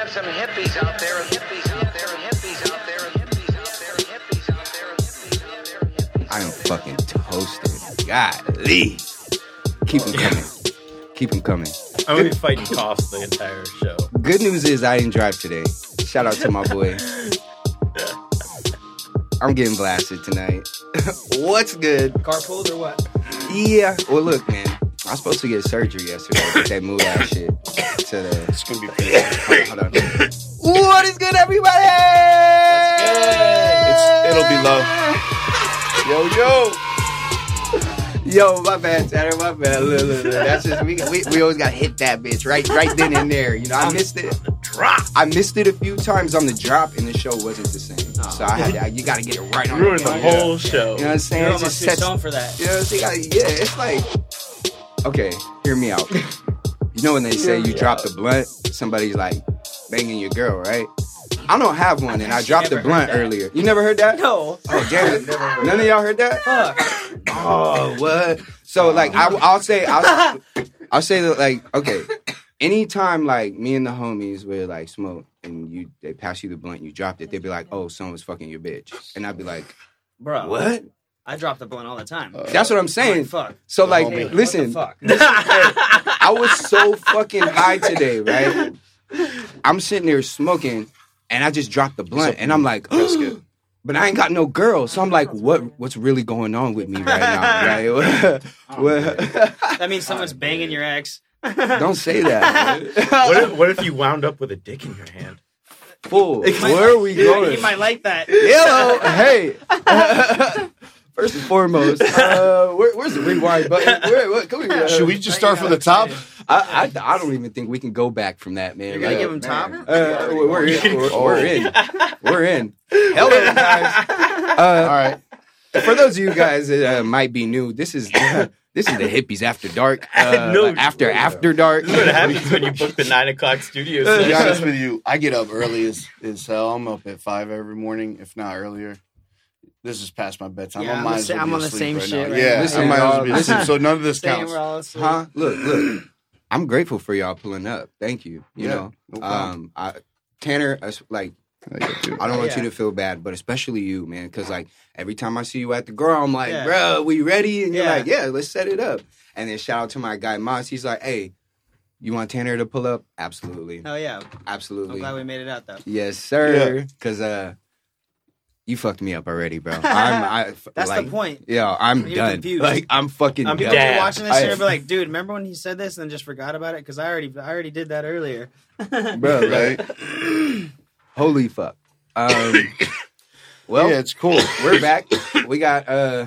have some hippies out there, and hippies out there, hippies out there, hippies out there, hippies out there, hippies out there, and hippies I am fucking toasted. Golly. Keep them coming. Keep them coming. I'm gonna be fighting coughs the entire show. Good news is I didn't drive today. Shout out to my boy. I'm getting blasted tonight. What's good? Carpooled or what? Yeah. Well, look, man. I was supposed to get surgery yesterday. Get that move ass shit. To the. It's gonna be pretty. Hold on. What is good, everybody? It's, it'll be low. Yo, yo. Yo, my bad, Tanner. My bad. Look, look, look. That's just we, we, we always gotta hit that bitch right right then and there. You know, I missed it. Drop. I missed it a few times on the drop, and the show wasn't the same. So I had to, I, you gotta get it right on. Ruined the the whole show. You know what I'm saying? You're It almost just too sets- for that. You know, what I'm saying? yeah, it's like, okay, hear me out. You know when they say you drop the blunt, somebody's like banging your girl, right? I don't have one, and I dropped the blunt earlier. You never heard that? No. Oh damn! it. None of y'all heard that? Fuck. Oh what? So like I, I'll say I'll, I'll say that like okay, anytime like me and the homies would like smoke and you they pass you the blunt, you dropped it, they'd be like, oh, someone's fucking your bitch, and I'd be like, Bro. what? I drop the blunt all the time. Uh, That's what I'm saying. fuck. So like, homie. What listen, the fuck? I was so fucking high today, right? I'm sitting there smoking, and I just dropped the blunt, and I'm like, but I ain't got no girl, so I'm like, what? What's really going on with me right now? Right? Oh, what- that means someone's oh, banging your ex. Don't say that. What if, what if you wound up with a dick in your hand? Fool. Where are we going? He might like that. Hello. Hey. First and foremost, uh, where, where's the rewind button? Where, what, can we, uh, Should we just start from the top? I, I, I don't even think we can go back from that, man. You're gonna Uh, give him top? Uh, we're, we're in. We're, we're in. We're in. Hello, guys. Uh, All right. for those of you guys that uh, might be new, this is this is the hippies after dark. Uh, No. after after dark. This is what happens when you book the nine o'clock studio To be honest with you, I get up early as, as hell. I'm up at five every morning, if not earlier. This is past my bedtime. Yeah, I I'm the as sa- well I'm on the same right shit right yeah, now. Listen, I might as well be asleep. So none of this Saying counts. we're all asleep. Huh? Look, look. I'm grateful for y'all pulling up. Thank you. You Yeah, know, no um, I, Tanner, us- like I don't want you to feel bad, but especially you, man, because like every time I see you at the girl, I'm like, Yeah. bro, we ready? And you're Yeah. like, yeah, let's set it up. And then shout out to my guy Maz. He's like, hey, you want Tanner to pull up? Absolutely, Oh yeah. Absolutely. I'm absolutely. glad we made it out though. Yes, sir. Because uh, you fucked me up already, bro. I'm, I, That's like, the point. Yeah, I'm You're done. confused. Like I'm fucking I'm done. You're watching this I- and be like, dude, remember when he said this and then just forgot about it? Because I already I already did that earlier. bro. Right? Holy fuck. Um, well, yeah, it's cool. we're back. We got uh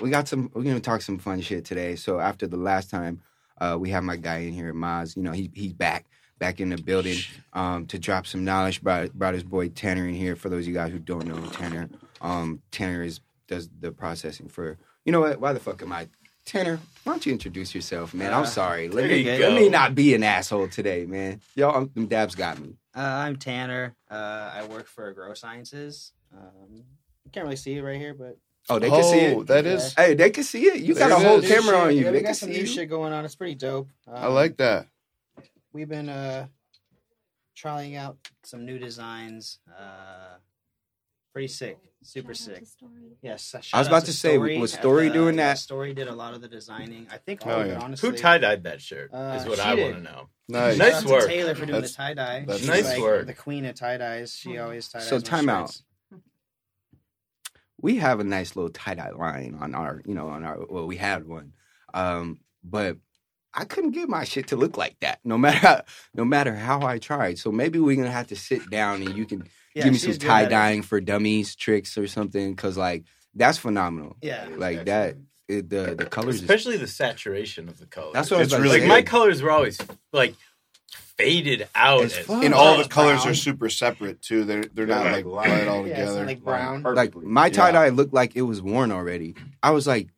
we got some we're gonna talk some fun shit today. So after the last time, uh we have my guy in here, Maz, you know, he he's back, back in the building, um, to drop some knowledge. Brought brought his boy Tanner in here. For those of you guys who don't know Tanner, um Tanner is does the processing for you know what, why the fuck am I Tanner, why don't you introduce yourself, man? I'm Uh, sorry. Let me let me not be an asshole today, man. Yo, I'm, them dabs got me. Uh, I'm Tanner. Uh, I work for Grow Sciences. Um, you can't really see it right here, but Oh, they can see Oh, it. that is. Hey, they can see it. You got a whole is. camera on you. Yeah, they we can got some see new you. shit going on. It's pretty dope. Um, I like that. We've been uh, trying out some new designs. Uh, pretty sick, super sick. Yes, I was about to say, was Story doing that? Story did a lot of the designing. I think Oh, all of it, yeah. honestly. Who tie dyed that shirt? Uh, is what I want to know. Nice. Nice Shout out to work. Taylor for doing That's- the tie dye. that's She's nice like work. The queen of tie dyes. She always tie dyes. So time out. we have a nice little tie dye line on our, you know, on our. Well, we had one, um, but I couldn't get my shit to look like that. No matter, how, no matter how I tried. So maybe we're gonna have to sit down and you can Yeah, give me some she's good at tie it. dyeing for dummies tricks or something, because like that's phenomenal. Yeah. Like that, it, the the colors. Is, Especially the saturation of the colors. That's what I was It's about to really like my colors were always like faded out. As as- And all the Brown. colors are super separate too. They're they're not like light all Yeah, together. like brown. like my tie dye looked like it was worn already. I was like,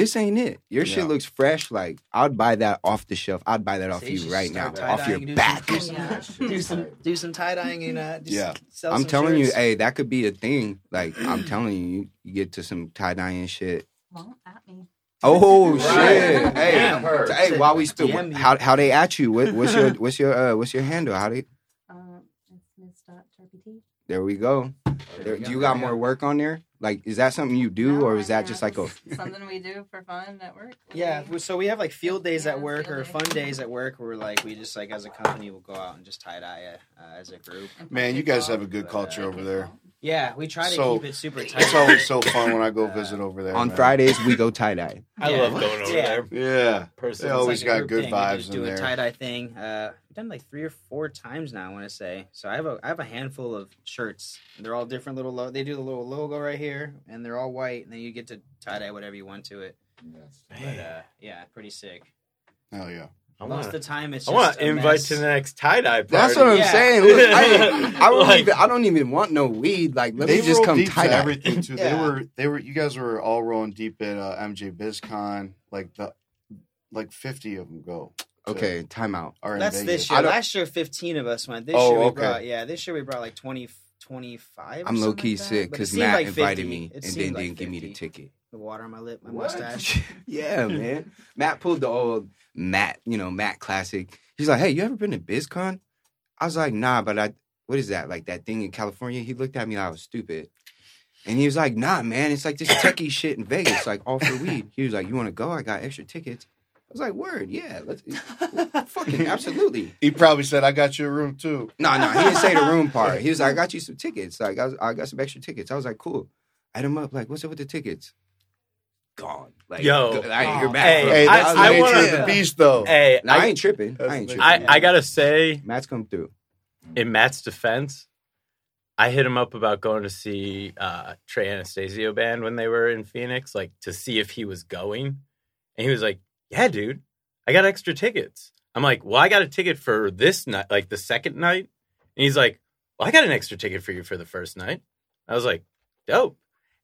this ain't it. Your shit looks fresh. Like I'd buy that off the shelf. I'd buy that off See, you just right now, off your tie-dyeing, do back. some- Do some do some tie dyeing and uh, Yeah. sell I'm some telling you, hey, that could be a thing. Like I'm telling you, you, you get to some tie dyeing shit. Well, at me. Oh Right. shit! Hey, Damn. hey, while we still, DM how how they at you? What, what's your what's your uh, what's your handle? How they? Uh, Ms.RPT. There we go. There, do you got more work on there? Like, is that something you do, No, or is that just like a? something we do for fun at work? Yeah, We- we- so we have like field days Yeah, at work or day. fun days at work where like we just like as a company we'll go out and just tie dye uh, as a group. Man, you guys kickball, have a good but, culture uh, over there. Kickball. Yeah, we try to So- keep it super tight. It's always so fun when I go Uh, visit over there. On man. Fridays we go tie dye. I Yeah. love going over Yeah. there. Yeah. Person. They always a got good thing. We vibes just in do there. a tie dye thing. Uh, we've done like three or four times now. I want to say. So I have a I have a handful of shirts. They're all different little. Lo- they do the little logo right here, and they're all white. And then you get to tie dye whatever you want to it. But uh, yeah, pretty sick. Hell yeah. I Most of want the time, it's I just want to invite mess. to the next tie dye party. That's what I'm Yeah. saying. Look, I, I don't Like- even. I don't even want no weed. Like, let me just come deep tie dye. everything too. They were they were you guys were all rolling deep at uh, MJ BizCon. Like the like fifty of them go. Okay, timeout. Are That's Vegas. this year. Last year, fifteen of us went. This Oh, year we okay. brought. Yeah, this year we brought like 20, 25. Or I'm low key like sick because Matt like invited 50. me It and then like didn't give me the ticket. The water on my lip, my What? mustache. yeah, man. Matt pulled the old Matt, you know, Matt classic. He's like, "Hey, you ever been to BizCon?" I was like, "Nah, but I. What is that? Like that thing in California?" He looked at me like I was stupid, and he was like, "Nah, man, it's like this techie shit in Vegas, like all for weed." He was like, "You want to go? I got extra tickets." I was like, "Word, yeah, let's fucking absolutely." He probably said, "I got you a room too." No, no, he didn't say the room part. He was like, "I got you some tickets. Like, I, was, I got some extra tickets." I was like, "Cool." I hit him up like, "What's up with the tickets?" Gone. Like, Yo. I didn't hear Oh, back. hey, Hey, him. I- that's was the I wanna- the beast, though. Hey, No, I I, ain't tripping. I ain't tripping. I, I gotta say, Matt's come through. in Matt's defense, I hit him up about going to see uh, Trey Anastasio band when they were in Phoenix, like to see if he was going, and he was like, "Yeah, dude, I got extra tickets." I'm like, "Well, I got a ticket for this night, like the second night," and he's like, "Well, I got an extra ticket for you for the first night." I was like, "Dope,"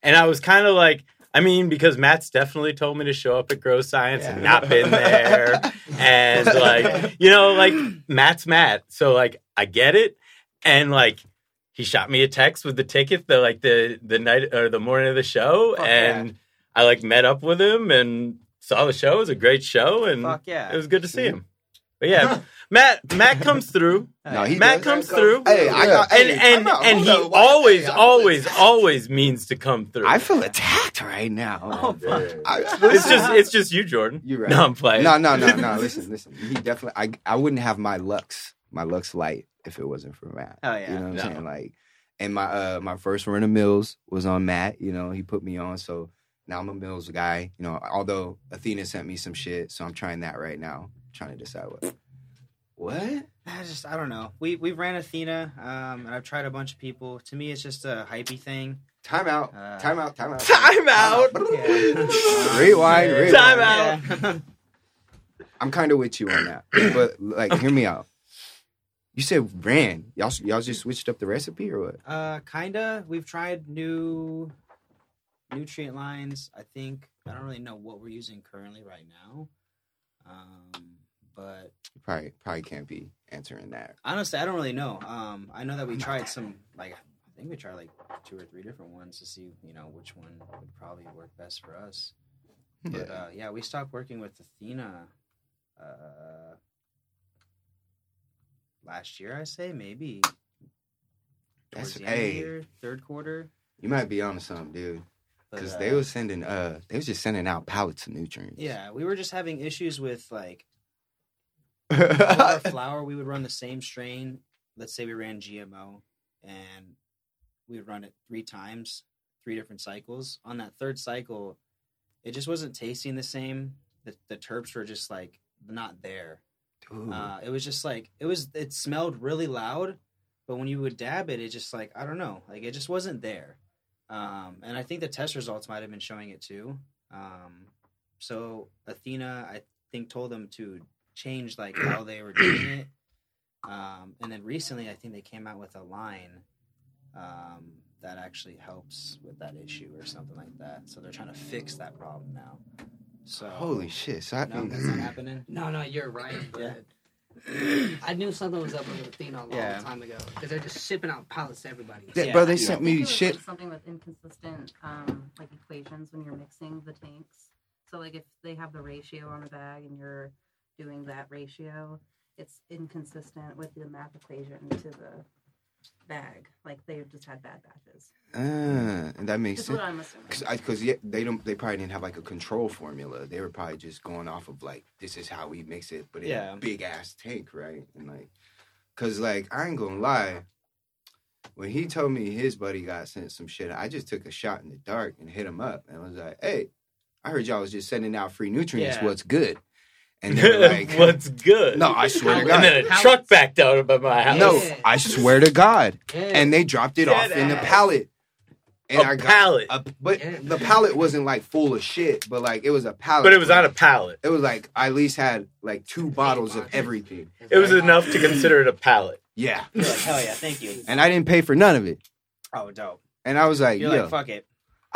and I was kind of like. I mean, because Matt's definitely told me to show up at Grow Science and not been there. and like, you know, like Matt's Matt. So like I get it. And like he shot me a text with the ticket the like the the night or the morning of the show Fuck and I like met up with him and saw the show. It was a great show and Fuck yeah. it was good to see him. But yeah, Matt Matt comes through. No, he Matt does. comes through. Hey, I got, and hey, and time out. and Hold he up. Why- always hey, I feel always attacked. always means to come through. I feel attacked right now. Oh. I- it's just it's just you, Jordan. You're right. No, I'm playing. No, no, no, no. Listen, listen. He definitely. I I wouldn't have my Lux, my Lux Light, if it wasn't for Matt. Oh, yeah. You know what I'm saying? Like, and my uh my first run of Mills was on Matt. You know, he put me on, so now I'm a Mills guy. You know, although Athena sent me some shit, so I'm trying that right now, trying to decide what. What? I just I don't know. We we ran Athena, um, and I've tried a bunch of people. To me, it's just a hypey thing. Time out. Uh, time out. Time out. Time out. Yeah. Rewind. Rewind. Time out. Yeah. I'm kind of with you on that, but like, hear me out. You said ran. Y'all y'all just switched up the recipe or what? Uh, kinda. We've tried new nutrient lines. I think I don't really know what we're using currently right now. Um, but You probably probably can't be answering that. honestly, I don't really know. Um, I know that we tried some like I think we tried like two or three different ones to see you know which one would probably work best for us. But Yeah. uh, yeah, we stopped working with Athena uh, last year. I say maybe. That's- Towards the end of the hey. year, third quarter. You might be onto something, dude. Because uh, they were sending uh they was just sending out pallets of nutrients. Yeah, we were just having issues with like our flower. We would run the same strain. Let's say we ran GMO, and we would run it three times, three different cycles. On that third cycle, it just wasn't tasting the same. The, the terps were just like not there. Uh, it was just like it was. It smelled really loud, but when you would dab it, it just like I don't know, like it just wasn't there. Um, and I think the test results might have been showing it too. Um, so Athena, I think, told them to change like how they were doing it. Um, and then recently, I think they came out with a line um, that actually helps with that issue or something like that. So they're trying to fix that problem now. So Holy shit. So I no, think that's not happening. No, no, you're right. Yeah. But I knew something was up with Athena a long Yeah. time ago because they're just shipping out pallets to everybody. that, Yeah. bro, they sent me shit. Like something with inconsistent, um, like equations when you're mixing the tanks. So like if they have the ratio on the bag and you're doing that ratio, it's inconsistent with the math equation to the bag. Like they just had bad batches. Ah, and that makes Is sense. what I'm assuming. Cause, I, cause yeah, they don't. They probably didn't have like a control formula. They were probably just going off of like this is how we mix it, but in Yeah. a big ass tank, right? And like, cause like I ain't gonna lie. When he told me his buddy got sent some shit, I just took a shot in the dark and hit him up and was like, "Hey, I heard y'all was just sending out free nutrients. Yeah. What's good?" And they were like, What's good? "No, I swear to God. And then a How- truck backed out of my house. no, I swear to God." And they dropped it off Dead in the pallet. And a I got pallet. a, but Yeah. the pallet wasn't like full of shit, but like it was a pallet. but it was on a pallet. It was like I at least had like two bottles of everything. It was enough to consider it a pallet. Yeah, You're like, hell yeah, thank you. and I didn't pay for none of it. Oh, dope. And I was like, You're yo, like, fuck it.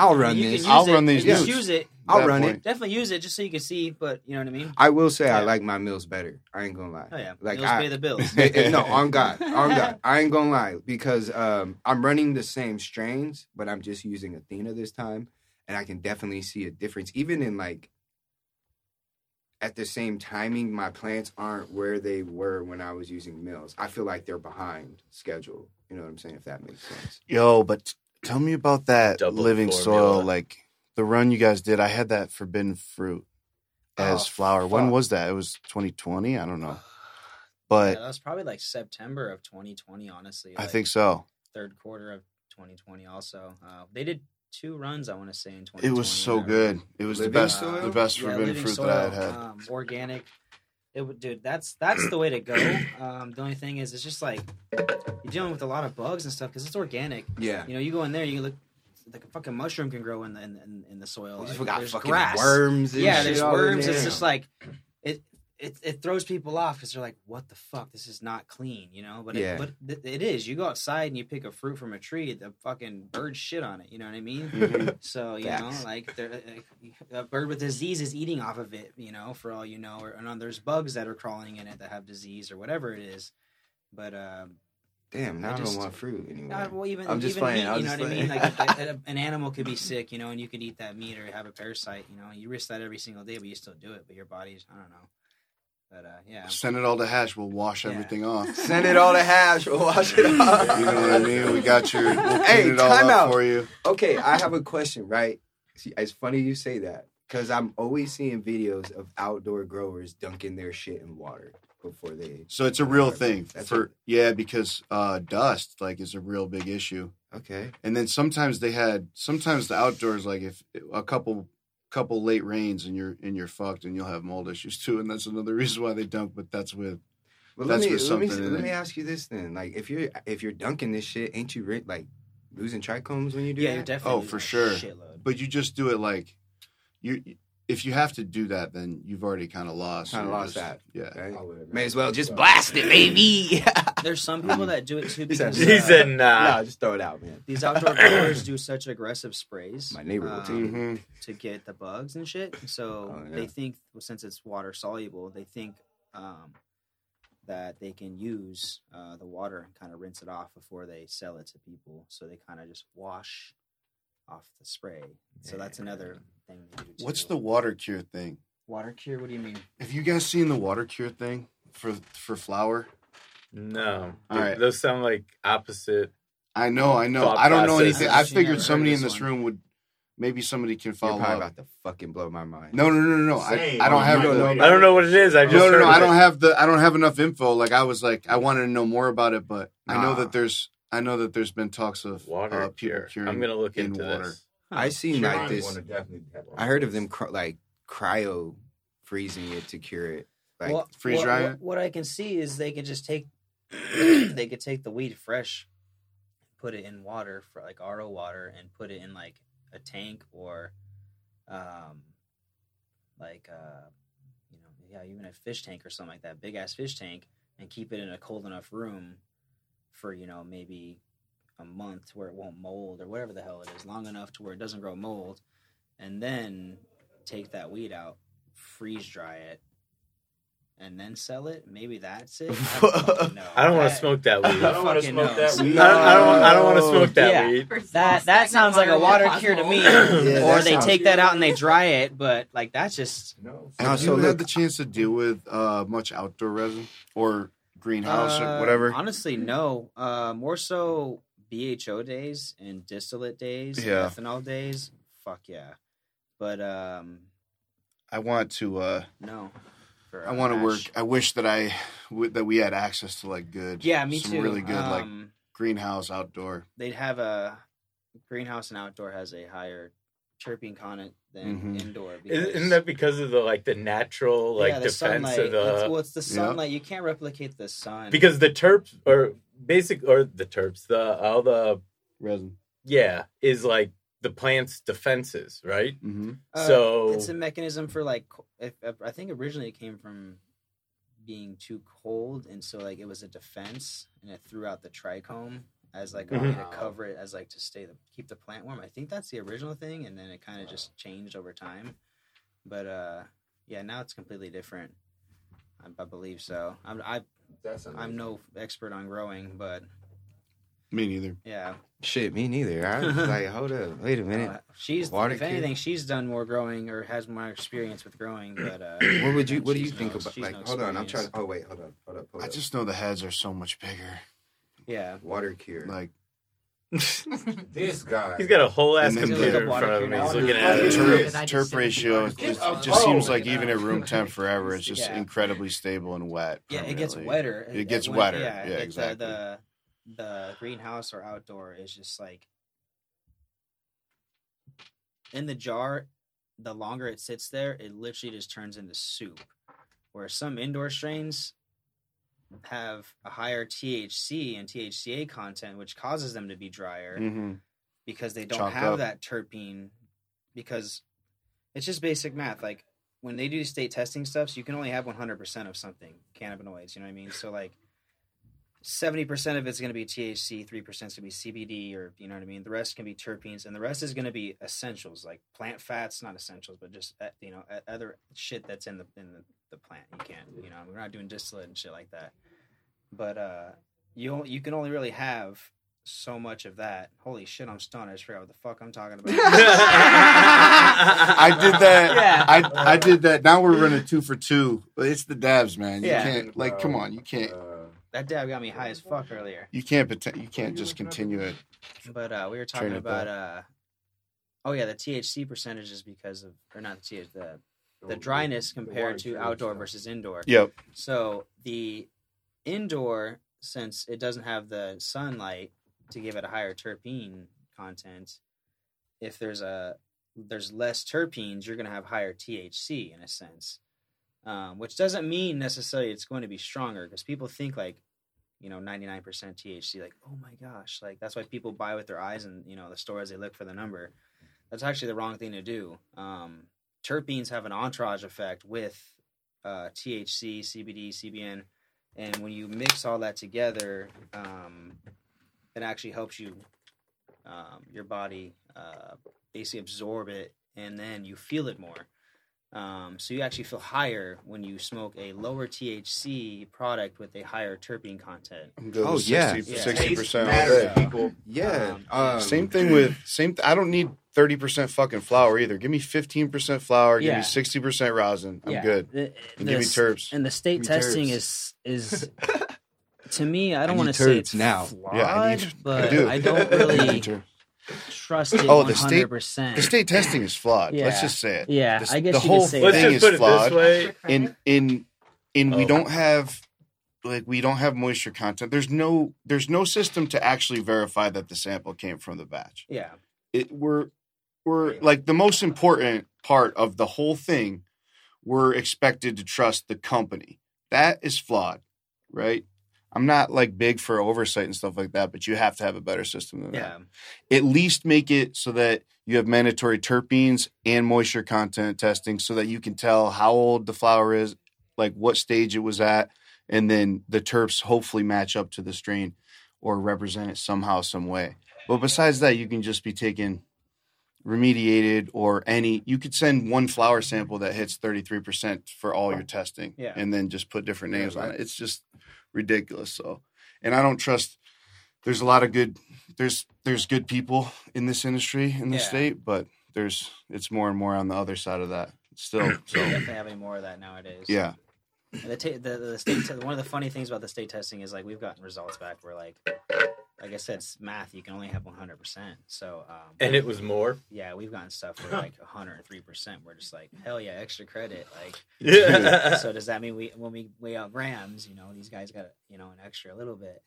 I'll run you this. I'll it, run these Just use it. I'll run point. it. Definitely use it just so you can see. But you know what I mean? I will say I like my Mills better. I ain't gonna lie. Oh yeah. Like Mills I, pay the bills. no, on God, on God, I ain't gonna lie because um, I'm running the same strains, but I'm just using Athena this time, and I can definitely see a difference, even in like at the same timing. My plants aren't where they were when I was using Mills. I feel like they're behind schedule. You know what I'm saying? If that makes sense. Yo, but tell me about that Double living formula. soil, like the run you guys did. I had that forbidden fruit as Oh, flower. When was that? It was 2020. I don't know, but Yeah, but that was probably like September of 2020. Honestly, I think so. third quarter of 2020. Also, uh, they did two runs. I want to say in 2020. It was so good. It was the best, soil? the best forbidden living fruit soil, that I had had. Um, organic. It would, dude. That's that's the way to go. Um, the only thing is, it's just like you're dealing with a lot of bugs and stuff because it's organic. Yeah. You know, you go in there, you look like a fucking mushroom can grow in the in, in, in the soil. Like, got there's fucking grass. worms. And yeah, there's worms. It's just like it. It, throws people off because they're like, "What the fuck? This is not clean," you know. But Yeah. it, but th- it is. You go outside and you pick a fruit from a tree. The fucking bird shit on it. You know what I mean? Mhm. So you Facts. know, like there, a bird with disease is eating off of it. You know, for all you know, or and then there's bugs that are crawling in it that have disease or whatever it is. But um, Damn, now I I, don't want fruit anymore. uh, well, even I'm just even playing, meat, you know just what I mean? Like a, a- an animal could be sick, you know, and you could eat that meat or have a parasite. You know, you risk that every single day, but you still do it. But your body's, I don't know. But uh, yeah, Send it all to Hash. We'll wash Yeah. everything off. Send it all to hash. We'll wash it off. You know what I mean? We got your. We'll Hey, time out. for you. Okay, I have a question, right? See, it's funny you say that because I'm always seeing videos of outdoor growers dunking their shit in water before they. So it's a real thing for yeah, because uh, dust like is a real big issue. Okay. And then sometimes they had sometimes the outdoors like if a couple couple late rains and you're and you're fucked and you'll have mold issues too. And that's another reason why they dunk. But that's with Well, That's let me with let me something let me ask you this then. Like, if you're if you're dunking this shit, ain't you ri- like losing trichomes when you do yeah, that? you're definitely. Oh, for sure. Shitload. but you just do it like you. If you have to do that, then you've already kind of lost. Kinda lost just- that. Yeah. Right? May as well just blast it, baby. There's some people that do it too He said- because He uh, said, nah. no, just throw it out, man. these outdoor growers do such aggressive sprays. My neighbor will um, take it. hmm to get the bugs and shit. So Oh, yeah. they think, well, since it's water soluble, they think um, that they can use uh, the water and kind of rinse it off before they sell it to people. So they kind of just wash off the spray. So that's another thing they do. Too. What's the water cure thing? water cure? What do you mean? Have you guys seen the water cure thing for for flower? No. All right. Those sound like opposite. I know, I know. I don't know anything. I've I actually never figured somebody in this this one. room would. Maybe somebody can You're follow probably up. about to fucking blow my mind. No, no, no, no, no. I, I don't Oh, have the. don't know I don't know what it is. I just no, no, no. I don't have the. I don't have enough info. Like I was like, I wanted to know more about it, but I know that there's. I know that there's been talks of water uh, people cure. curing. I'm gonna look in into water. this. I seen Sure, like I'm this. gonna definitely. I heard of them cr- like cryo freezing it to cure it. Like, well, freeze what, dry what, what I can see is they could just take, they could take the weed fresh, put it in water for like RO water, and put it in like a tank or, um, like uh, you know, yeah, even a fish tank or a cold enough room for you know maybe a month where it won't mold or whatever the hell it is, long enough to where it doesn't grow mold, and then take that weed out, freeze dry it, and then sell it. Maybe that's it. I don't. I don't want to smoke that weed. I don't want to smoke knows. that weed. I don't, I don't, I don't want to smoke that Yeah. weed. That that sounds like a water water cure to me. Yeah, or they sounds- take that out and they dry it, but like that's just No. Now, Have so you had the chance to deal with uh, much outdoor resin, or greenhouse Uh, or whatever? Honestly, no. Uh, more so BHO days and distillate days, Yeah. ethanol days. Fuck yeah. But um, I want to. uh no. I want to work. I wish that I w- that we had access to like good. Yeah, me some too. Really good like Um, greenhouse outdoor. they'd have a greenhouse and outdoor has a higher terpene content than Mhm. indoor. Isn't because- isn't that because of the like the natural like yeah, the defense sunlight. of the it's, well, it's the Yeah. sunlight. You can't replicate the sun because the terps or basic or the terps the all the Resin. yeah is like the plant's defenses right Mm-hmm. Uh, so it's a mechanism for like if, if I think originally it came from being too cold, and so like it was a defense, and it threw out the trichome as like a way to cover it, as like to stay the keep the plant warm. I think that's the original thing, and then it kind of just changed over time. But uh, yeah, now it's completely different. I, I believe so. I'm I, That's I'm no expert on growing, but Me neither. yeah, shit. Me neither. I was like, hold up, wait a minute. Uh, she's Water if cure? anything, she's done more growing or has more experience with growing. But uh, what would you? What do you think no- about? Like, no hold on. I'm trying. experience. Oh wait, hold on. Hold up. Hold I up. just know the heads are so much bigger. Yeah, water cure. Like this guy. he's got a whole ass then computer in front of him he's looking at it Turp, Because I just ratio, before. it, it Oh, just seems like even at room temp forever, it's just Yeah. incredibly stable and wet. yeah, it gets wetter. It gets when- wetter. Yeah, Yeah, it's, exactly. the the greenhouse or outdoor is just like in the jar. The longer it sits there, it literally just turns into soup. Where some indoor strains have a higher THC and THCA content, which causes them to be drier. Mhm. because they don't Chalk have up. that terpene because it's just basic math like when they do state testing stuff so you can only have 100% of something cannabinoids you know what i mean so like 70% of it's going to be thc 3% is going to be cbd or you know what i mean the rest can be terpenes and the rest is going to be essentials like plant fats not essentials but just uh, you know other shit that's in the in the, the plant you can't you know we're not doing distillate and shit like that but uh you on- you can only really have so much of that. Holy shit, I'm stunned. I just forgot what the fuck I'm talking about. I did that. Yeah. I I did that. Now we're running two for two. But it's the dabs, man. You Yeah. can't like come on. You can't. that dab got me high as fuck earlier. You can't. pretend- You can't just continue it. But uh, we were talking Train it about uh, oh yeah, the THC percentage is because of or not the THC, the the dryness compared to outdoor versus indoor. Yep. So the indoor, since it doesn't have the sunlight to give it a higher terpene content, if there's a there's less terpenes, you're going to have higher THC in a sense, um, which doesn't mean necessarily it's going to be stronger because people think like, you know, 99% THC, like oh my gosh, like that's why people buy with their eyes and you know the stores they look for the number. That's actually the wrong thing to do. Um, terpenes have an entourage effect with uh, THC, CBD, CBN, and when you mix all that together, um, it actually helps you, um, your body, uh, basically absorb it, and then you feel it more. Um, so you actually feel higher when you smoke a lower THC product with a higher terpene content. I'm good Oh, with yeah. 60 Yeah. 60 percent all people. Yeah. Um, Um, Same thing with same. Th- I don't need thirty percent fucking flower either. Give me fifteen percent flower. Give Yeah. me sixty percent rosin. I'm Yeah. good. The- And give me the- terps. And the state testing terps. is is to me, I don't want to say it's now. flawed, Yeah, I need- I but do. I don't really trust it Oh, one the state- hundred percent. The state testing is flawed. Let's just say it. Yeah, This- I guess the you could whole say let's that. thing just is put it flawed. this way in in in we Oh. don't have like we don't have moisture content. There's no there's no system to actually verify that the sample came from the batch. Yeah, It we're we're like the most important part of the whole thing. We're expected to trust the company. That is flawed, right? I'm not like big for oversight and stuff like that, but you have to have a better system than that at least make it so that you have mandatory terpenes and moisture content testing so that you can tell how old the flower is, like what stage it was at, and then the terps hopefully match up to the strain or represent it somehow, some way. But besides that, you can just be taking remediated or any you could send one flower sample that hits 33% for all your oh, testing Yeah. and then just put different Yeah, names on it it's just ridiculous so and i don't trust there's a lot of good there's there's good people in this industry in the Yeah. state but there's it's more and more on the other side of that still so definitely having more of that nowadays. yeah the, ta- the the state te- one of the funny things about the state testing is like we've gotten results back where like like I said it's math you can only have 100 percent so um, And it was more. yeah we've gotten stuff where like 103 percent we're just like hell yeah extra credit like Yeah. so does that mean we when we weigh out grams you know these guys got you know an extra a little bit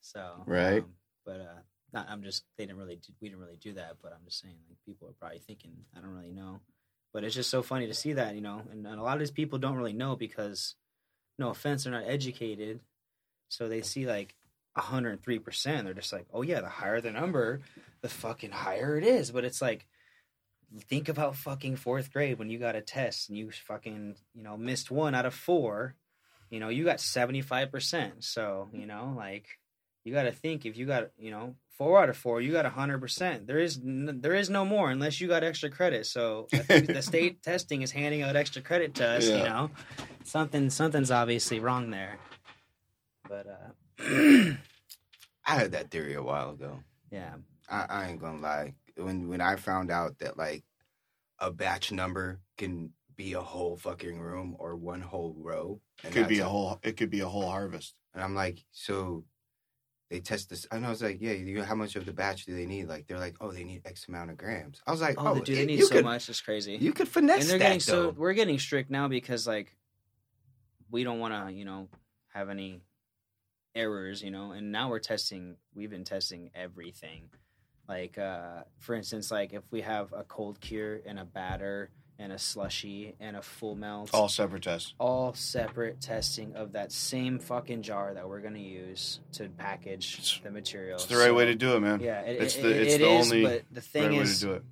so Right. um, but uh not i'm just they didn't really do, we didn't really do that but i'm just saying like people are probably thinking i don't really know but it's just so funny to see that you know and, and a lot of these people don't really know because no offense they're not educated so they see like 103% they're just like oh yeah the higher the number the fucking higher it is. But it's like think about fucking fourth grade when you got a test and you fucking you know missed one out of four. You know you got 75% so you know like you got to think if you got you know four out of four you got 100% there is n- there is no more unless you got extra credit. So the state testing is handing out extra credit to us you know. Something something's obviously wrong there. But uh I had that theory a while ago. yeah I, I ain't gonna lie. When when I found out that like a batch number can be a whole fucking room or one whole row, It could be that's a whole. It could be a whole harvest. And I'm like, so they test this, and I was like, yeah, you, how much of the batch do they need? Like they're like, oh, they need X amount of grams. I was like, oh, oh, dude they it- need so could, much it's crazy You could finesse and they're that getting so we're getting strict now because like we don't want to you know have any errors you know and now we're testing we've been testing everything like uh for instance like if we have a cold cure and a batter and a slushy and a full melt All separate tests. all separate testing of that same fucking jar that we're going to use to package the material It's the right way to do it, man. yeah it, It's it, the- it's it the is, only but the thing right way is to do it.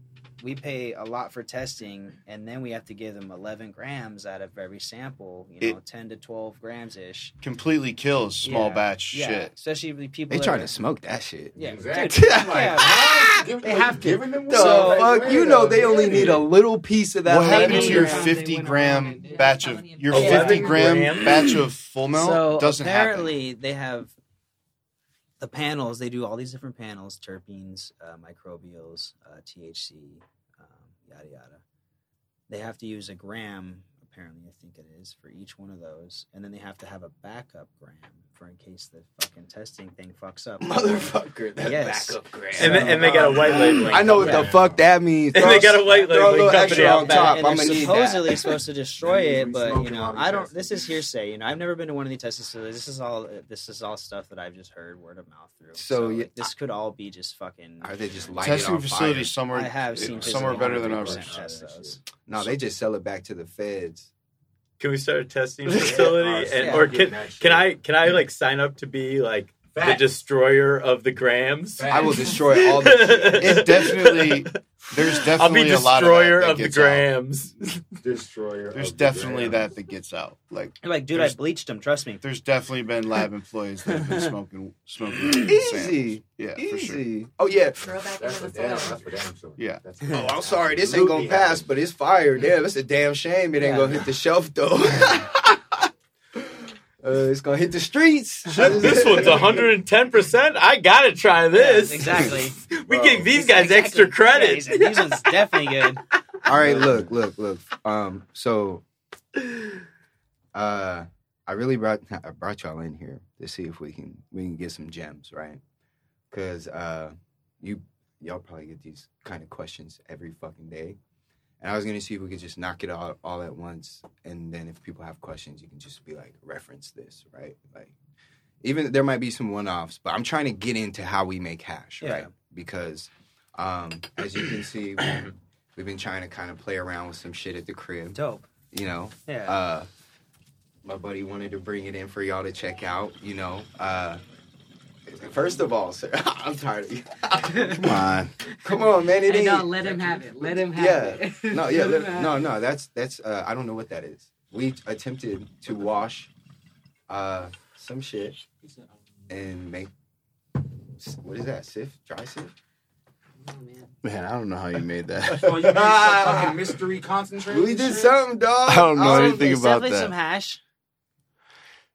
We pay a lot for testing and then we have to give them 11 grams out of every sample you know It- 10 to 12 grams ish Completely kills small Yeah. batch yeah shit. especially the people They that trying are- to smoke that shit. yeah Exactly. dude, like, yeah. Give- They like, have to. giving them The So- like, fuck, you know they only need a little piece of that. What happened to your 50 gram around and did batch of your 50 gram batch of full melt? so doesn't happen. apparently they have the panels they do all these different panels terpenes uh, microbials uh, thc um, yada yada. They have to use a gram apparently i think it is for each one of those and then they have to have a backup gram for in case the fucking testing thing fucks up Motherfucker, that Yes. backup gram. and, they, and they got a white labeling. I know what the fuck that means. And they got a white throw a labeling company extra on top. and I'm they're gonna supposedly that. supposed to destroy it, but you know, I don't. This is hearsay. You know, I've never been to one of these testing facilities. This is all. This is all stuff that I've just heard word of mouth through. So, So, yeah, like, this could all be just fucking. Are they just lighting Testing facilities fire? somewhere I have seen somewhere physical better than 100% ours. No, they just sell it back to the feds. Can we start a testing facility? and, Yeah. or can can I can I like sign up to be like the Facts. destroyer of the grams? Facts. I will destroy all the shit. It definitely there's I'll be definitely a lot of that destroyer that of the gets out. grams. destroyer. There's of the definitely grams. that that gets out. Like You're like, dude, I There's- bleached them. Trust me. there's definitely been lab employees that have been smoking smoking Easy. samples. Yeah, for sure. Easy. Oh yeah. Throw back That's into for the damn. soil. That's for damn sure. Yeah. That's Oh, I'm sorry. This ain't gonna Absolutely pass, but it's fire. Damn, it's a damn shame it ain't Yeah. gonna hit the shelf though. Uh, it's gonna hit the streets. Shit, this one's 110. percent I gotta try this. Yeah, exactly. we Bro. give these guys extra credit. he said, These ones definitely good. All right, look, look, look. Um, so, uh, I really brought I brought y'all in here to see if we can we can get some gems, right? Because uh, you y'all probably get these kind of questions every fucking day, and I was gonna see if we could just knock it all all at once, and then if people have questions, you can just be like reference this, right? Like, even there might be some one offs, but I'm trying to get into how we make hash, Yeah. right? Because, um, as you can see. we We've been trying to kind of play around with some shit at the crib, Dope. you know. Yeah. Uh, my buddy wanted to bring it in for y'all to check out, you know. Uh, first of all, sir, I'm tired of you. Come on, come on, man. It Hey, no, ain't. let him have it. Let him have Yeah. it. No, yeah, Let him let- have no, no. That's that's. Uh, I don't know what that is. We attempted to wash uh, some shit and make. What is that? Sift, dry sift. Oh, man. Man, I don't know how you made that. Oh, you made some fucking mystery concentrate. We did shit? something, dog. I don't know Um, anything It's about definitely that. some hash.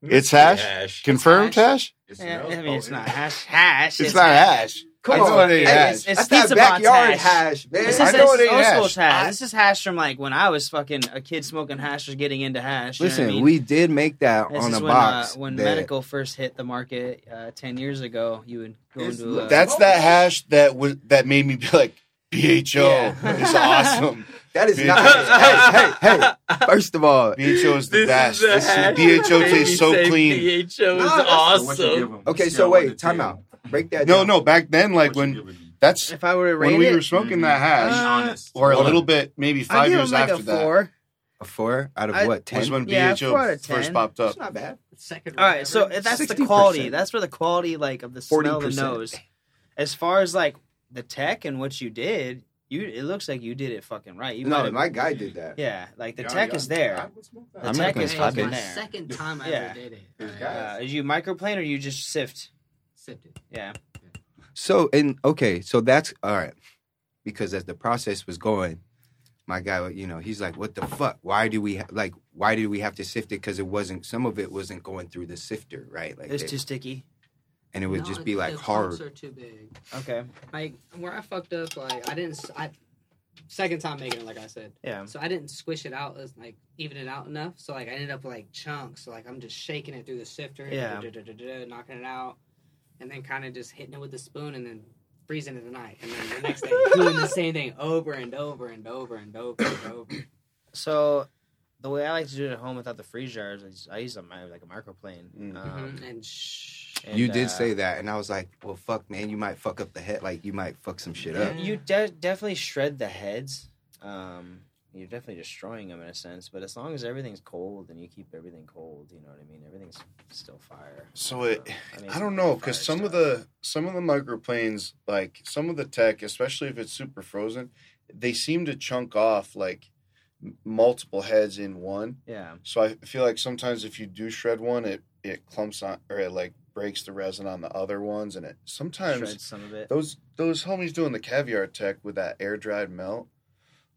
It's hash? Confirmed hash? It Yeah, smells- I mean, it's not hash. Hash. It's not hash. Come I know on, it ain't hash. It's, it's That's pizza backyard hash. hash, man. This I is know this it ain't hash. hash. I- This is hash from like when I was fucking a kid smoking hash or getting into hash. you know I Listen, mean? we did make that This on is a when, box. Uh, when that- medical first hit the market uh, ten years ago, you would go It's- into a, That's that hash that was that made me be like, BHO Yeah. is awesome. That is Bitch. not. hey, hey, hey! First of all, BHO is the This best. is the This is- BHO tastes so clean. BHO is Nah, awesome. what you give 'em. okay. So wait, time out. Break that. No, down. no, back then, like when that's if I were to when we it, were smoking that mm-hmm. hash, honest. or a little bit, maybe I five give years him like after a that, four. a four out of I- what? Ten. was when Yeah, BHO four out of first popped up. That's not bad. Second. All right, so that's the 60%. quality. That's where the quality, like, of the smell, of the 40%. nose. As far as like the tech and what you did, you it looks like you did it fucking right. You might No, have- my guy did that. yeah, like the Y'all- tech y'all- is there. I would smoke that. The I'm tech not gonna is Hey, stop it's fucking there. second time I Yeah. ever did it. These Uh. Is you microplane or you just sift? sipped it. Yeah. So and okay, so that's all right. Because as the process was going, my guy, you know, he's like, "What the fuck? Why do we ha- like? Why did we have to sift it? Because it wasn't. Some of it wasn't going through the sifter, right? Like, It's they- too sticky. And it would No, just be the like clumps hard. are too big. Okay. Like where I fucked up, like I didn't. s- I second time making it, like I said. Yeah. So I didn't squish it out, as like even it out enough. So like I ended up with like chunks. So like I'm just shaking it through the sifter, Yeah. knocking it out, and then kind of just hitting it with the spoon, and then freezing it the night, and then the next day doing the same thing over and over and over and over and over. So the way I like to do it at home without the freeze jars is I use a mi- like a microplane. Mm. Um, Mhm. and shh. And, you did uh, say that, and I was like, "Well, fuck, man, you might fuck up the head. Like, you might fuck some shit up." You de- definitely shred the heads. Um, you're definitely destroying them in a sense, but as long as everything's cold and you keep everything cold, you know what I mean. Everything's still fire. So it, I, mean, I don't know, because some of the some of the microplanes, like some of the tech, especially if it's super frozen, they seem to chunk off like multiple heads in one. yeah, So I feel like sometimes if you do shred one, it it clumps on or it like breaks the resin on the other ones, and it sometimes shred some of it. those those homies doing the caviar tech with that air dried melt,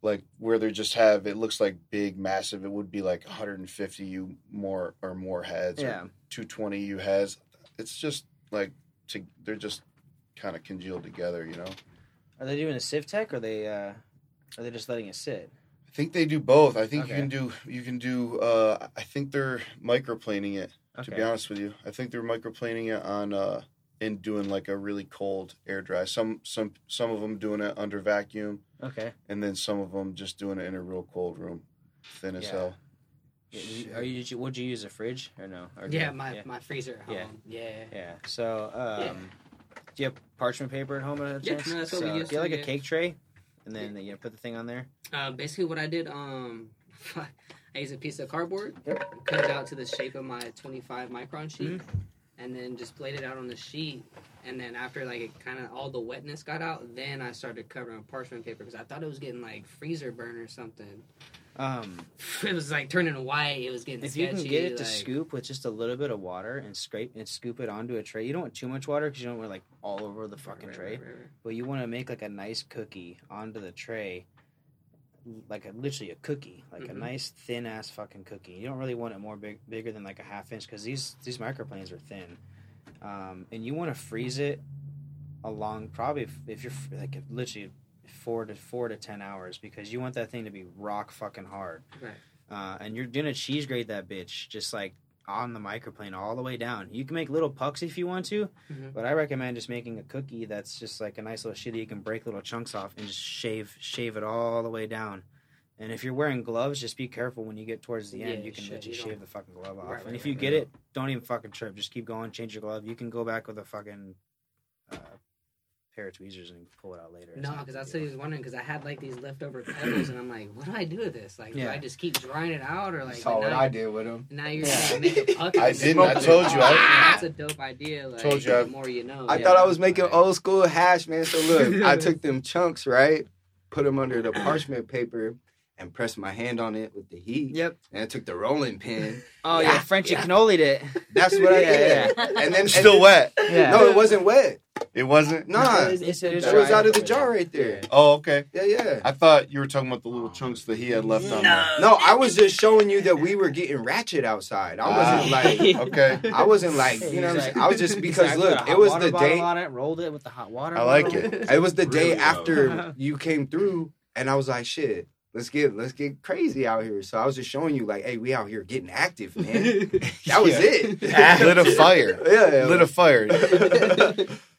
like where they just have it looks like big, massive. It would be like 150 u more or more heads, Yeah, or 220 u heads. It's just like to, they're just kind of congealed together, you know. are they doing a sieve tech or they uh, are they just letting it sit? I think they do both. I think Okay. you can do you can do. uh I think they're microplaning it. To be honest with you, I think they're microplaning it on uh and doing like a really cold air dry. Some some some of them doing it under vacuum. Okay. and then some of them just doing it in a real cold room, thin as hell. Yeah, Are you? did you- Would you use a fridge or no? Or Yeah, no? my, yeah. my freezer at Yeah. home. Yeah. Yeah. So, um, Yeah. do you have parchment paper at home? At a Yeah, no, that's what we So, used Do you to, like a cake tray, and then you know, put the thing on there? Uh, basically, what I did, um, I use a piece of cardboard, cut it out to the shape of my 25 micron sheet, and then just laid it out on the sheet. And then after like it kind of all the wetness got out, then I started covering with parchment paper because I thought it was getting like freezer burn or something. Um, It was like turning white. It was getting if sketchy. you can get it to scoop with just a little bit of water and scrape and scoop it onto a tray, you don't want too much water because you don't want like all over the fucking Right, tray. right, right. But you want to make like a nice cookie onto the tray, like a literally a cookie, like Mhm. a nice thin ass fucking cookie. You don't really want it more big, bigger than like a half inch because these these microplanes are thin, um, and you want to freeze it along probably if, if you're like literally four to four to ten hours because you want that thing to be rock fucking hard. Right. Uh, and you're gonna cheese grate that bitch just like on the microplane all the way down. You can make little pucks if you want to, Mhm. but I recommend just making a cookie that's just like a nice little shit that you can break little chunks off and just shave shave it all the way down. And if you're wearing gloves, just be careful when you get towards the end. Yeah, you can shit, literally you shave the fucking glove off. Right, and right, if you right, get it, don't even fucking trip. Just keep going. Change your glove. You can go back with a fucking pair of tweezers and pull it out later. No, because that's what I was wondering. Because I had like these leftover pebbles, and I'm like, what do I do with this? Like, do I just keep drying it out, or like? Saw what now, I did with him. Now you're Yeah. gonna make a puck. I didn't. I told you, I- that's a dope idea. Like, Told you, the more you know. I yeah. thought I was making Like, old school hash, man. So look, I took them chunks, right? Put them under the parchment paper, and pressed my hand on it with the heat. Yep. And I took the rolling pin. Oh yeah, Yeah, Frenchy yeah. cannolied it. That's what I Yeah, did. yeah. And then Still and wet. Yeah. No, it wasn't wet. It wasn't. Nah, It was- it it was was out of the jar right there. Oh, okay. Yeah, yeah. I thought you were talking about the little chunks that he had left on there. No, I was just showing you that we were getting ratchet outside. I wasn't Ah. like, Okay. I wasn't like, you know, what I'm? I was just because I put a look, it was the day. on it, rolled it with the hot water. I like it. It was the day Really, though. after you came through, and I was like, shit. Let's get let's get crazy out here. So I was just showing you like, hey, we out here getting active, man. That was it. Ah, lit a fire. Yeah, Lit a fire.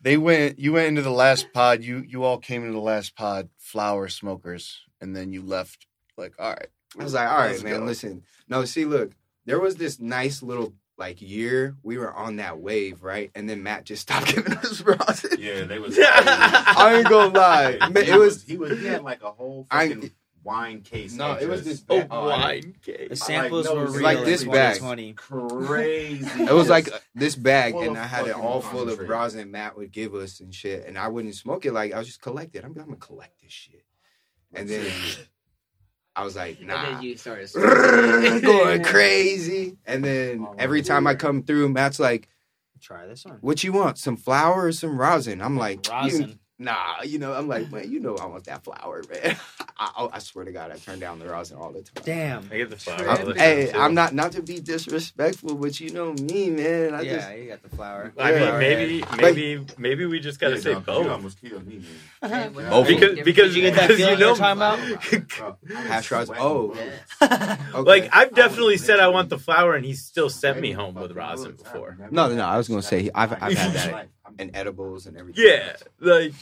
they went. You went into the last pod. You you all came into the last pod. Flower smokers, and then you left. Like, all right. I was like, all right, man, go. listen. No, see, look, there was this nice little like year we were on that wave, right? And then Matt just stopped giving us rosin. Yeah, they was. I ain't gonna lie. Man, it was He was. He had like a whole fucking wine case. No, of it was this Oh, Oh, wine case. The samples no, were real like this bag. crazy. It was like this bag, Full and I had it all full of concentrate. rosin Matt would give us and shit. And I wouldn't smoke it like I was just collect it. I'm, I'm gonna collect this shit. And then I was like, And nah. then you started. going crazy. And then oh, every time I come through, Matt's like, Try this one. What you want? Some flower or some rosin? I'm like, you- Rosin. Nah, you know, I'm like, man, you know, I want that flower, man. I, I, I swear to God, I turn down the rosin all the time. Damn. I get the flower. I'm- hey, too. I'm not not to be disrespectful, but you know me, man. I yeah, just you got the flower. I mean, Yeah. maybe, maybe, maybe we just gotta Yeah, say dog, You almost killed me, man. Both. Because because you get that because feeling you you're know, talking about? I was hash rosin. Oh, okay. like I've definitely said I want the flower, and he still sent me home with rosin before. No, no, no, I was gonna say, I've- I've had that and edibles and everything. Yeah, like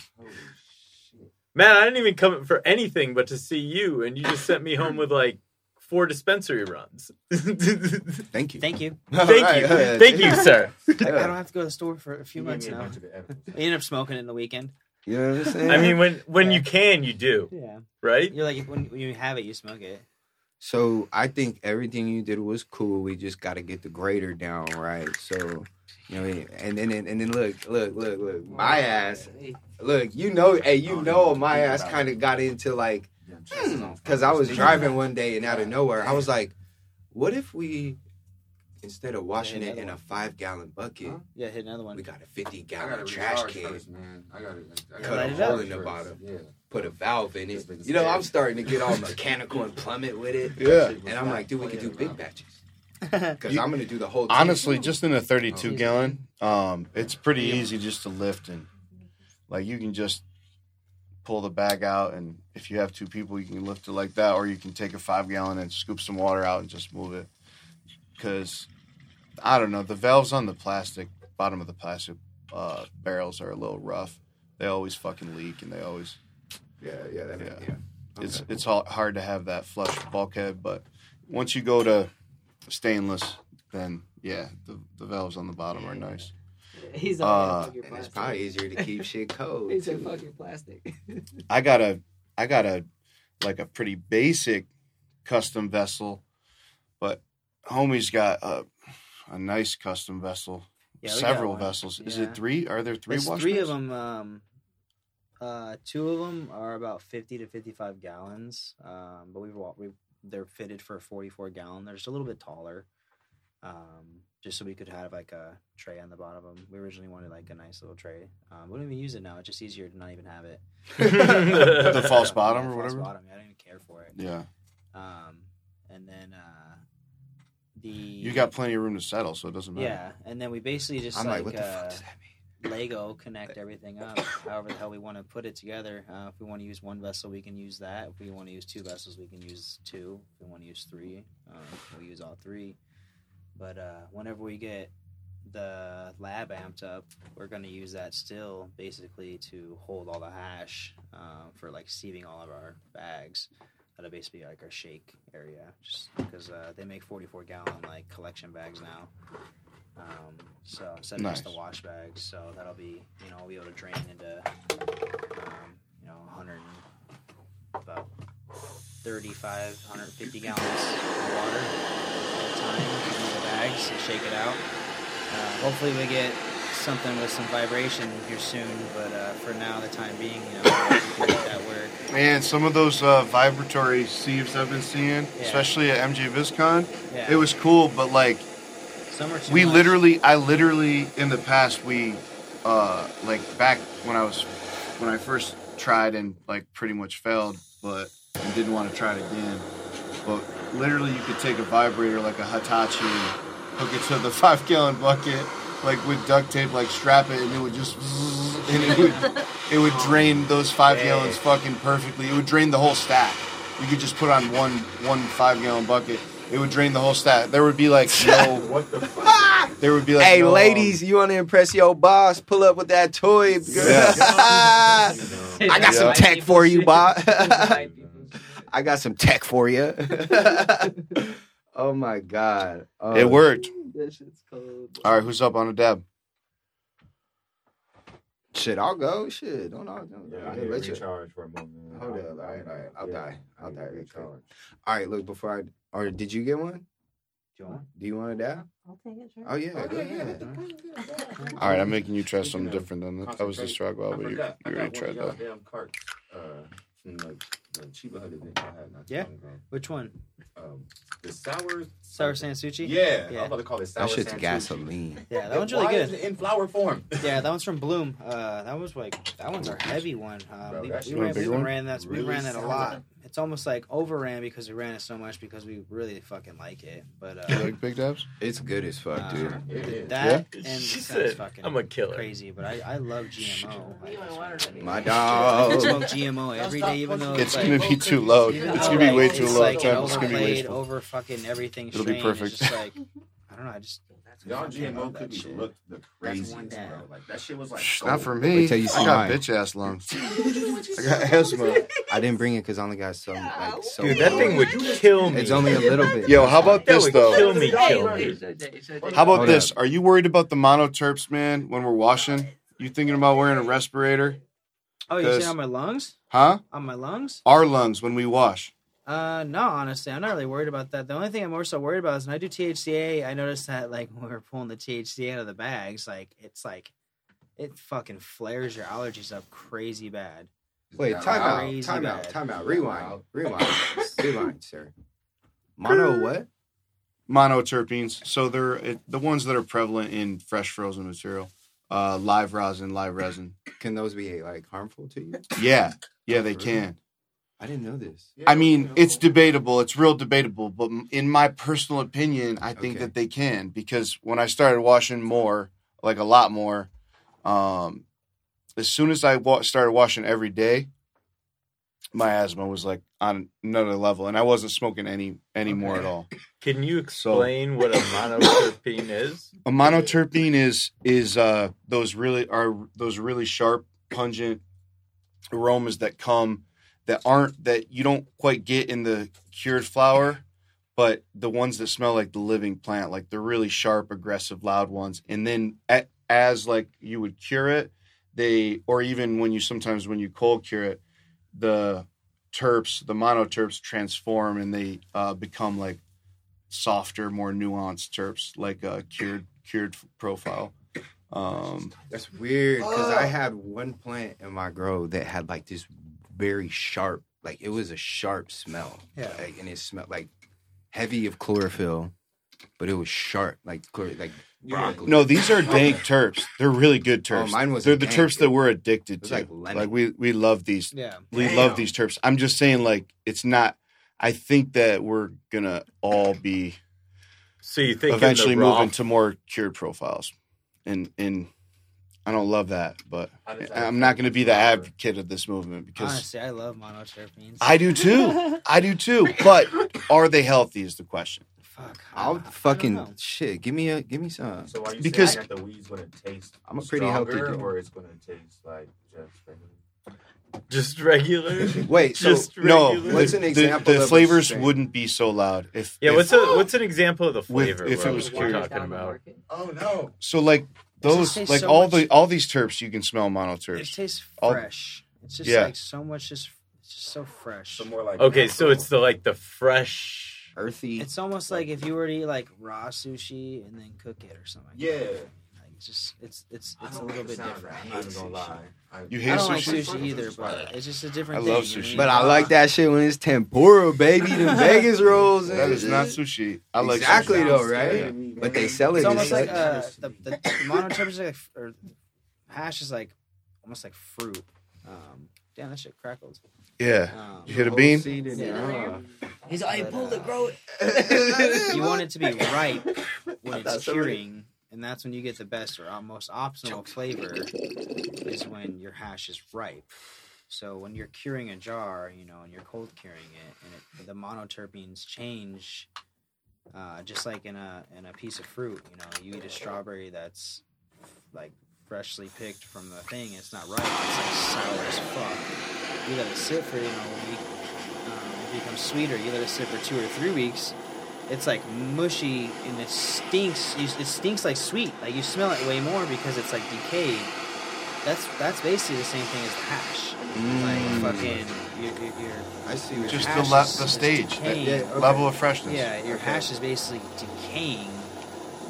man, I didn't even come for anything but to see you, and you just sent me home with like four dispensary runs. Thank you. Thank you. Thank you. you, thank you, sir. I, I don't have to go to the store for a few months now. now. I ended up smoking in the weekend. You know what I'm saying? I mean, when when you can, you do, Yeah. right? You're like when, when you have it, you smoke it. So I think everything you did was cool. We just got to get the grader down right. So you know, and then and then look, look, look, look, my ass. Look, you know, hey, you oh, know, my ass kind of got into like because hmm, I was driving one day and out of nowhere, I was like, what if we instead of washing it in a five gallon bucket, Huh? Yeah, hit another one. we got a fifty gallon trash can, first, man. I gotta, I Cut gotta a hole in the bottom. Yeah. put a valve in it. You know, I'm starting to get all mechanical and plummet with it. Yeah. And I'm like, dude, we could do big batches. Because I'm gonna do the whole. tank. Honestly, just in a 32 Oh. gallon, um, it's pretty easy just to lift and like you can just pull the bag out, and if you have two people, you can lift it like that, or you can take a five gallon and scoop some water out and just move it. Because I don't know, the valves on the plastic bottom of the plastic uh, barrels are a little rough. They always fucking leak, and they always yeah, yeah, that, yeah. Yeah. it's Okay. it's hard hard to have that flush bulkhead, but once you go to stainless, then yeah, the, the valves on the bottom are nice. He's Uh, all fuck your And it's probably easier to keep shit cold. He a fucking plastic. I got a I got a like a pretty basic custom vessel, but homie's got a a nice custom vessel. Yeah, Several one. vessels. Is it three? Are there three? It's three of them. Um, uh, two of them are about fifty to fifty-five gallons. Um, but we've wa- we they're fitted for a forty-four gallon. They're just a little bit taller. Um, just so we could have like a tray on the bottom of them. We originally wanted like a nice little tray. Um, we don't even use it now. It's just easier to not even have it. The false bottom Yeah, or false whatever? Bottom. Yeah, I don't even care for it. Yeah, Um, and then uh, the you got plenty of room to settle, so it doesn't matter. yeah, and then we basically just I'm like, like, what the uh, fuck does that mean? Lego connect everything up. however the hell we want to put it together. Uh, if we want to use one vessel, we can use that. If we want to use two vessels, we can use two. If we want to use three, um, we'll use all three. But uh, whenever we get the lab amped up, we're going to use that still basically to hold all the hash uh, for like sieving all of our bags. That'll basically be like our shake area, just because uh, they make 44 gallon like collection bags now. Um, so instead of just the wash bags, so that'll be you know we'll be able to drain into um, you know 100 and about 35, 150 gallons of water at a time in the bags and shake it out. Uh, hopefully we get something with some vibration here soon, but uh, for now, the time being, you know, we can make that work. Man, some of those uh, vibratory sieves I've been seeing, Yeah. especially at MJBizCon, Yeah. it was cool. But like, Some are too we much. literally, I literally, in the past, we, uh, like back when I was, when I first tried and like pretty much failed, but and didn't want to try it again. But literally, you could take a vibrator like a Hitachi, hook it to the five gallon bucket, like with duct tape, like strap it, and it would just, and it would, it would drain those five gallons fucking perfectly. It would drain the whole stack. You could just put on one one five gallon bucket. It would drain the whole stack. There would be like no. What the fuck? There would be like hey, no, um, ladies, you want to impress your boss? Pull up with that toy. Yeah. I got some tech for you, boss. White people shit. I got some tech for you. oh my god, oh, It worked. That shit's cold. All right, who's up on a dab? Shit, I'll go. Shit, don't know. Yeah, I Yeah, need to let you- recharge for a moment. Hold up. All right, all right. I'll Yeah, die. I'll die to real recharge. All right, look. Before I, or did you get one? Do you want? Do you want a die? I'll take it, sure. Oh yeah, Oh, yeah, yeah. All right, I'm making you try something Speaking of different than that. That was the concentrate, struggle, I but you, forgot- I you got already one tried that. Damn cart, uh, from like the Chiba Hut event I had not Yeah? ago. Which one? Um, the sour Sour Sansuchi? Yeah, Yeah. I'm about to call it sour That shit's Sansuchi. gasoline. Yeah, that Yeah, one's really why good. is it in flower form. Yeah, that one's from Bloom. Uh, that was like that one's our heavy one. Uh, Bro, we, that we, shit ran, was we big one? ran that. We Really ran that a sour. lot. It's almost like overran because we ran it so much because we really fucking like it. But You uh, like big dabs? It's good as fuck, uh, dude. It is. that and She said, fucking "I'm a killer." crazy. But I, I love GMO. Me my water ready. My I dog. can smoke GMO every day, even though It's it's, gonna be too low. even It's though, gonna be like, way too low. Like It's gonna be overplayed, wasteful. over fucking everything. It'll be perfect. It's just like I don't know. I just Y'all GMO that cookies shit. looked the craziest, one bro. Like that shit was like Shh, gold. Not for me. Wait till you see I got mine. bitch ass lungs. I got asthma. I didn't bring it because I only got some. Like, so Dude, that thing would kill me. It's only a little bit. Yo, how about that this would though? kill me, kill me. How about Hold this? up. Are you worried about the monoterps, man? When we're washing, you thinking about wearing a respirator? Oh, you Cause- say on my lungs? Huh? On my lungs? Our lungs when we wash. Uh, no, honestly, I'm not really worried about that. The only thing I'm more so worried about is when I do THCA, I noticed that like when we're pulling the THC out of the bags, like it's like it fucking flares your allergies up crazy bad. Wait, time out. Crazy Time out. Time out. Rewind. Rewind. Rewind, sir. Mono what? Monoterpenes. So they're it, the ones that are prevalent in fresh frozen material. Uh, live rosin, live resin. Can those be like harmful to you? Yeah, yeah, they can. I didn't know this. Yeah, I mean, you it's debatable. It's real debatable. But in my personal opinion, I think Okay. that they can because when I started washing more, like a lot more, um, as soon as I wa- started washing every day, my asthma was like on another level, and I wasn't smoking any anymore Okay. at all. Can you explain what a monoterpene is? A monoterpene is is uh those really are those really sharp, pungent aromas that come that aren't that you don't quite get in the cured flower, but the ones that smell like the living plant, like the really sharp, aggressive, loud ones. And then at, as like you would cure it, they or even when you sometimes when you cold cure it, the terps, the monoterps transform and they uh, become like softer, more nuanced terps, like a cured cured profile. Um, That's weird because I had one plant in my grow that had like this very sharp, like it was a sharp smell. Yeah. Like, and it smelled like heavy of chlorophyll, but it was sharp, like chlor- like broccoli. no, these are dank terps. They're really good oh, terps. Oh, mine wasn't They're the dank. terps that we're addicted to. like Like, we we love these. Yeah. We Damn. love these terps. I'm just saying, like it's not. I think that we're gonna all be So you think eventually raw, moving to more cured profiles, and and I don't love that, but that I'm not going to be the the advocate of this movement because Honestly, I love monoterpenes. I do too. I do too. But are they healthy? Is the question. Fuck. I- I'll fucking shit. Give me a, give me some. So are you Because- saying that the weed's gonna taste I'm a pretty healthy stronger, dude. or it's gonna taste like just regular? just regular. Wait, so Just No. What's an the- example The, of flavors strain? wouldn't be so loud if. Yeah, if- what's a what's an example of the With- flavor? if it was we're talking about? Oh no! so like those like so all much- the all these terps you can smell mono terps. It monoterps. tastes All- fresh. It's just Yeah. like so much. Just it's just so fresh. So more like Okay, so it's the like the fresh. earthy. It's almost like if you were to eat like raw sushi and then cook it or something. Like yeah. that. Like It's just it's it's it's a little bit different. I'm not even gonna lie. I- You I hate don't like sushi? sushi either, but it's just a different I thing. love you sushi. mean? But I like that shit when it's tempura, baby. The Vegas rolls. That and is not shit. sushi. I like exactly sushi. though, right? But they sell it. It's as almost like such. uh, the the, the mono is like or hash is like almost like fruit. Um, damn, that shit crackled. Yeah. Um, You hit a bean? Seed in there. Yeah. He's like, But, pull uh, it, bro. you want it to be ripe when it's so curing, and that's when you get the best or most optimal flavor. Is when your hash is ripe. So when you're curing a jar, you know, and you're cold curing it, and it, the monoterpenes change, uh, just like in a in a piece of fruit. You know, you eat a strawberry that's like freshly picked from the thing, it's not ripe. It's like sour as fuck. You let it sit for you know a week. Um, it becomes sweeter. You let it sit for two or three weeks. It's like mushy and it stinks. You, it stinks like sweet. Like you smell it way more because it's like decayed. That's that's basically the same thing as the hash. Mm. Like fucking, I see what Just the le- the stage. decaying. Yeah, okay. Level of freshness. Yeah, your Okay. hash is basically decaying,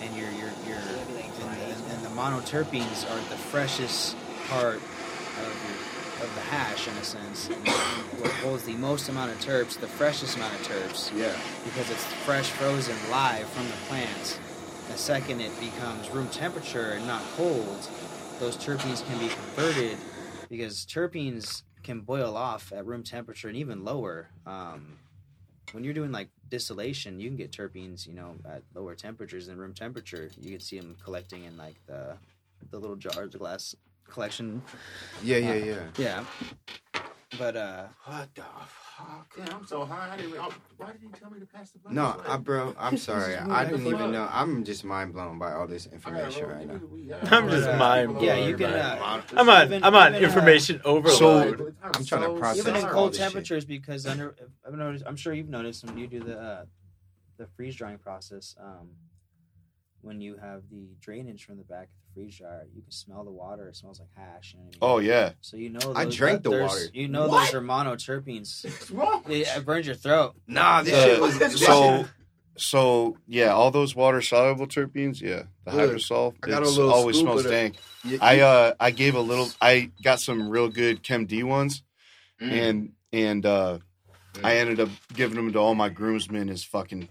and your your your and, the, and the monoterpenes are the freshest part of of the hash in a sense. What holds the most amount of terps, the freshest amount of terps, Yeah. because it's fresh, frozen, live from the plants. The second it becomes room temperature and not cold, those terpenes can be converted because terpenes can boil off at room temperature and even lower. Um, when you're doing like distillation, you can get terpenes, you know, at lower temperatures than room temperature. You can see them collecting in like the the little jars, the glass collection. Yeah, yeah, yeah. Yeah. But uh, What the fuck? Yeah, I'm so high. I didn't, I, why did you tell me to pass the blunt? No, I, bro, I'm sorry. I didn't even know. I'm just mind blown by all this information roll- right now. we- we- I'm just mind blown. yeah, you can. Uh, I'm on. even- I'm on even, uh, information overload. I'm trying to process even in all cold this shit. temperatures because under I've noticed I'm sure you've noticed when you do the uh, the freeze drying process um, when you have the drainage from the back of the freeze dryer you can smell the water it smells like hash you know what I Oh yeah. so you know I those- drank the water. you know What? those are monoterpenes What's wrong? it, it burns your throat Nah, this Uh, shit was. this so shit- so yeah, all those water soluble terpenes, yeah. The Look, hydrosol. I got a little always smells dank. you- I uh I gave a little I got some real good Chem D ones Mm. and and uh I ended up giving them to all my groomsmen as fucking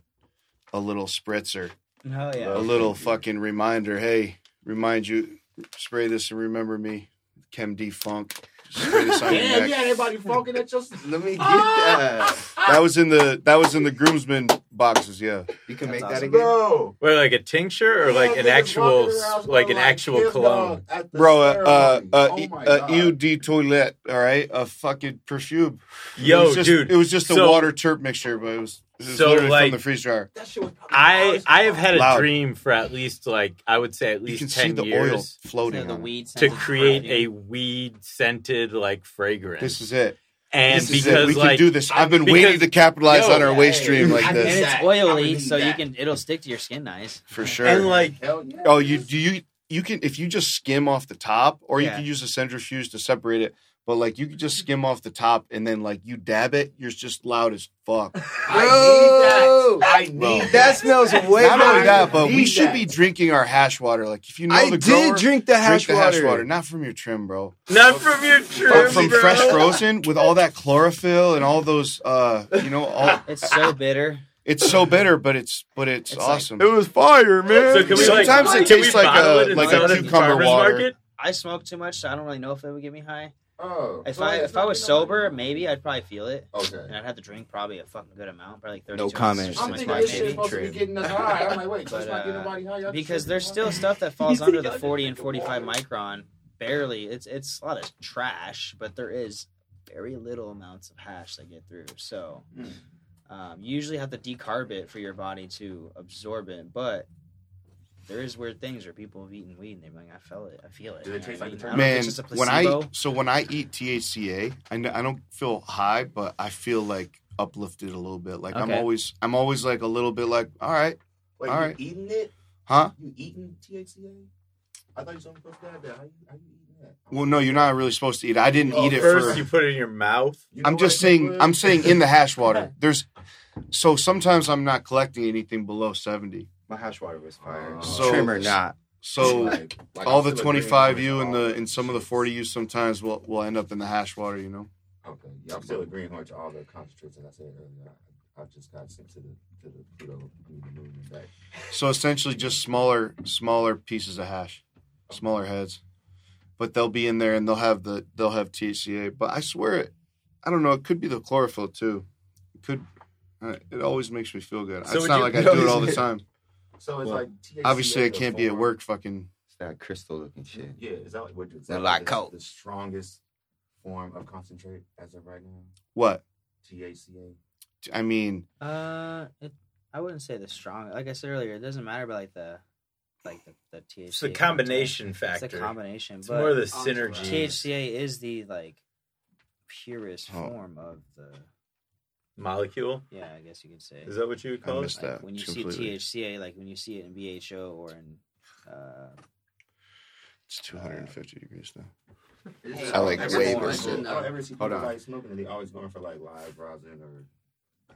a little spritzer. oh yeah A little fucking reminder, hey, remind you spray this and remember me. Chem D funk. Spray this on your Damn, neck. yeah, everybody fucking at your. Let me get that. That was in the that was in the groomsmen boxes, yeah. You can That's make that awesome. again. Bro. Wait, like a tincture or like an actual, walking around like an actual Kiss cologne? Dog at Bro, uh, uh, uh, Oh e- uh, eau de toilette, all right, a fucking perfume. it Yo, was just, dude. it was just a so- water terp mixture, but it was So, literally like, from the freeze dryer. That shit was I I have fuck. had a Loud. dream for at least like I would say at You least can see ten the oil years floating. the on it. weed to scented create a weed scented like fragrance. This is it. and this is because it. We like can do this. I've been because- waiting to capitalize Yo, on our yeah, waste hey, stream like I and this it's oily believe so you can it'll stick to your skin nice for sure. and like yeah. oh, you do you you can if you just skim off the top, or you Yeah. can use a centrifuge to separate it. But like you could just skim off the top and then like you dab it, you're just loud as fuck. I need that. I Bro. need That that. smells way Not only better. that, but we should that. be drinking our hash water. Like if you know I the did drink the hash drink the hash water. water, not from your trim, bro. not from your But trim, from bro. fresh frozen with all that chlorophyll and all those, uh, you know, all it's so bitter it's so bitter, but it's but it's, It's like- awesome. was fire, man. So can we like, Sometimes it tastes like a- like a sell it at the cucumber water. market? I smoke too much, so I don't really know if it would get me high. Oh, If so I if I was getting nobody. sober, maybe I'd probably feel it, Okay. and I'd have to drink probably a fucking good amount, probably like thirty. No comments. I'm thinking this shit's maybe. supposed to be getting us high. I'm like, wait, so But, not getting uh, nobody high. Because there's huh? still stuff that falls under the 40 and 45 micron. Barely, it's it's a lot of trash, but there is very little amounts of hash that get through. So Hmm. um, you usually have to decarb it for your body to absorb it, but there is weird things where people have eaten weed and they're like, I felt it, I feel it. Do it You know taste like the I don't know if Man, it's just a when I so when I eat THCA, I, I don't feel high, but I feel like uplifted a little bit. Like I'm Okay. always I'm always like a little bit like, all right, Wait, All you right. eating it? huh? You eating THCA? I thought you were supposed to have that. How you, how you eating that? Well, no, you're not really supposed to eat. it. I didn't Oh, eat it First, for. you put it in your mouth. You know I'm what just I think, saying. I'm saying in the hash water. There's so sometimes I'm not collecting anything below seventy. My hash water was fire. Oh. So- Trim or not. So Like- like all I'm the still twenty agreeing five with and all the the and some of the forty U sometimes will will end up in the hash water. You know. Okay, yeah, I'm still agreeing with all the concentrates that I said earlier. I, I just got sent to the to the Pluto, I mean, the moon and back. So essentially, just smaller smaller pieces of hash, smaller heads, but they'll be in there and they'll have the they'll have THCA. But I swear, it, I don't know. It could be the chlorophyll too. It could. uh, It always makes me feel good. So it's would not you- like I do it all the time. So it's Well, like THCA Obviously, it can't be at work. Fucking It's that crystal looking shit. Yeah, is that like what is They're that like the, coke. the strongest form of concentrate as of right now? what? THCA. I mean, Uh, it, I wouldn't say the strong. Like I said earlier, it doesn't matter about like the like the, the THC. It's the combination It's factor. the combination, It's but more the synergy. THCA is the like purest Oh. form of the. Molecule. Yeah, I guess you could say. Is that what you would I call it? missed like when you completely. see THCA, like when you see it in BHO or in. Uh, It's 250 degrees now. I like ever way see more people- than I that. see Hold on. like smoking and they always going for like live rosin or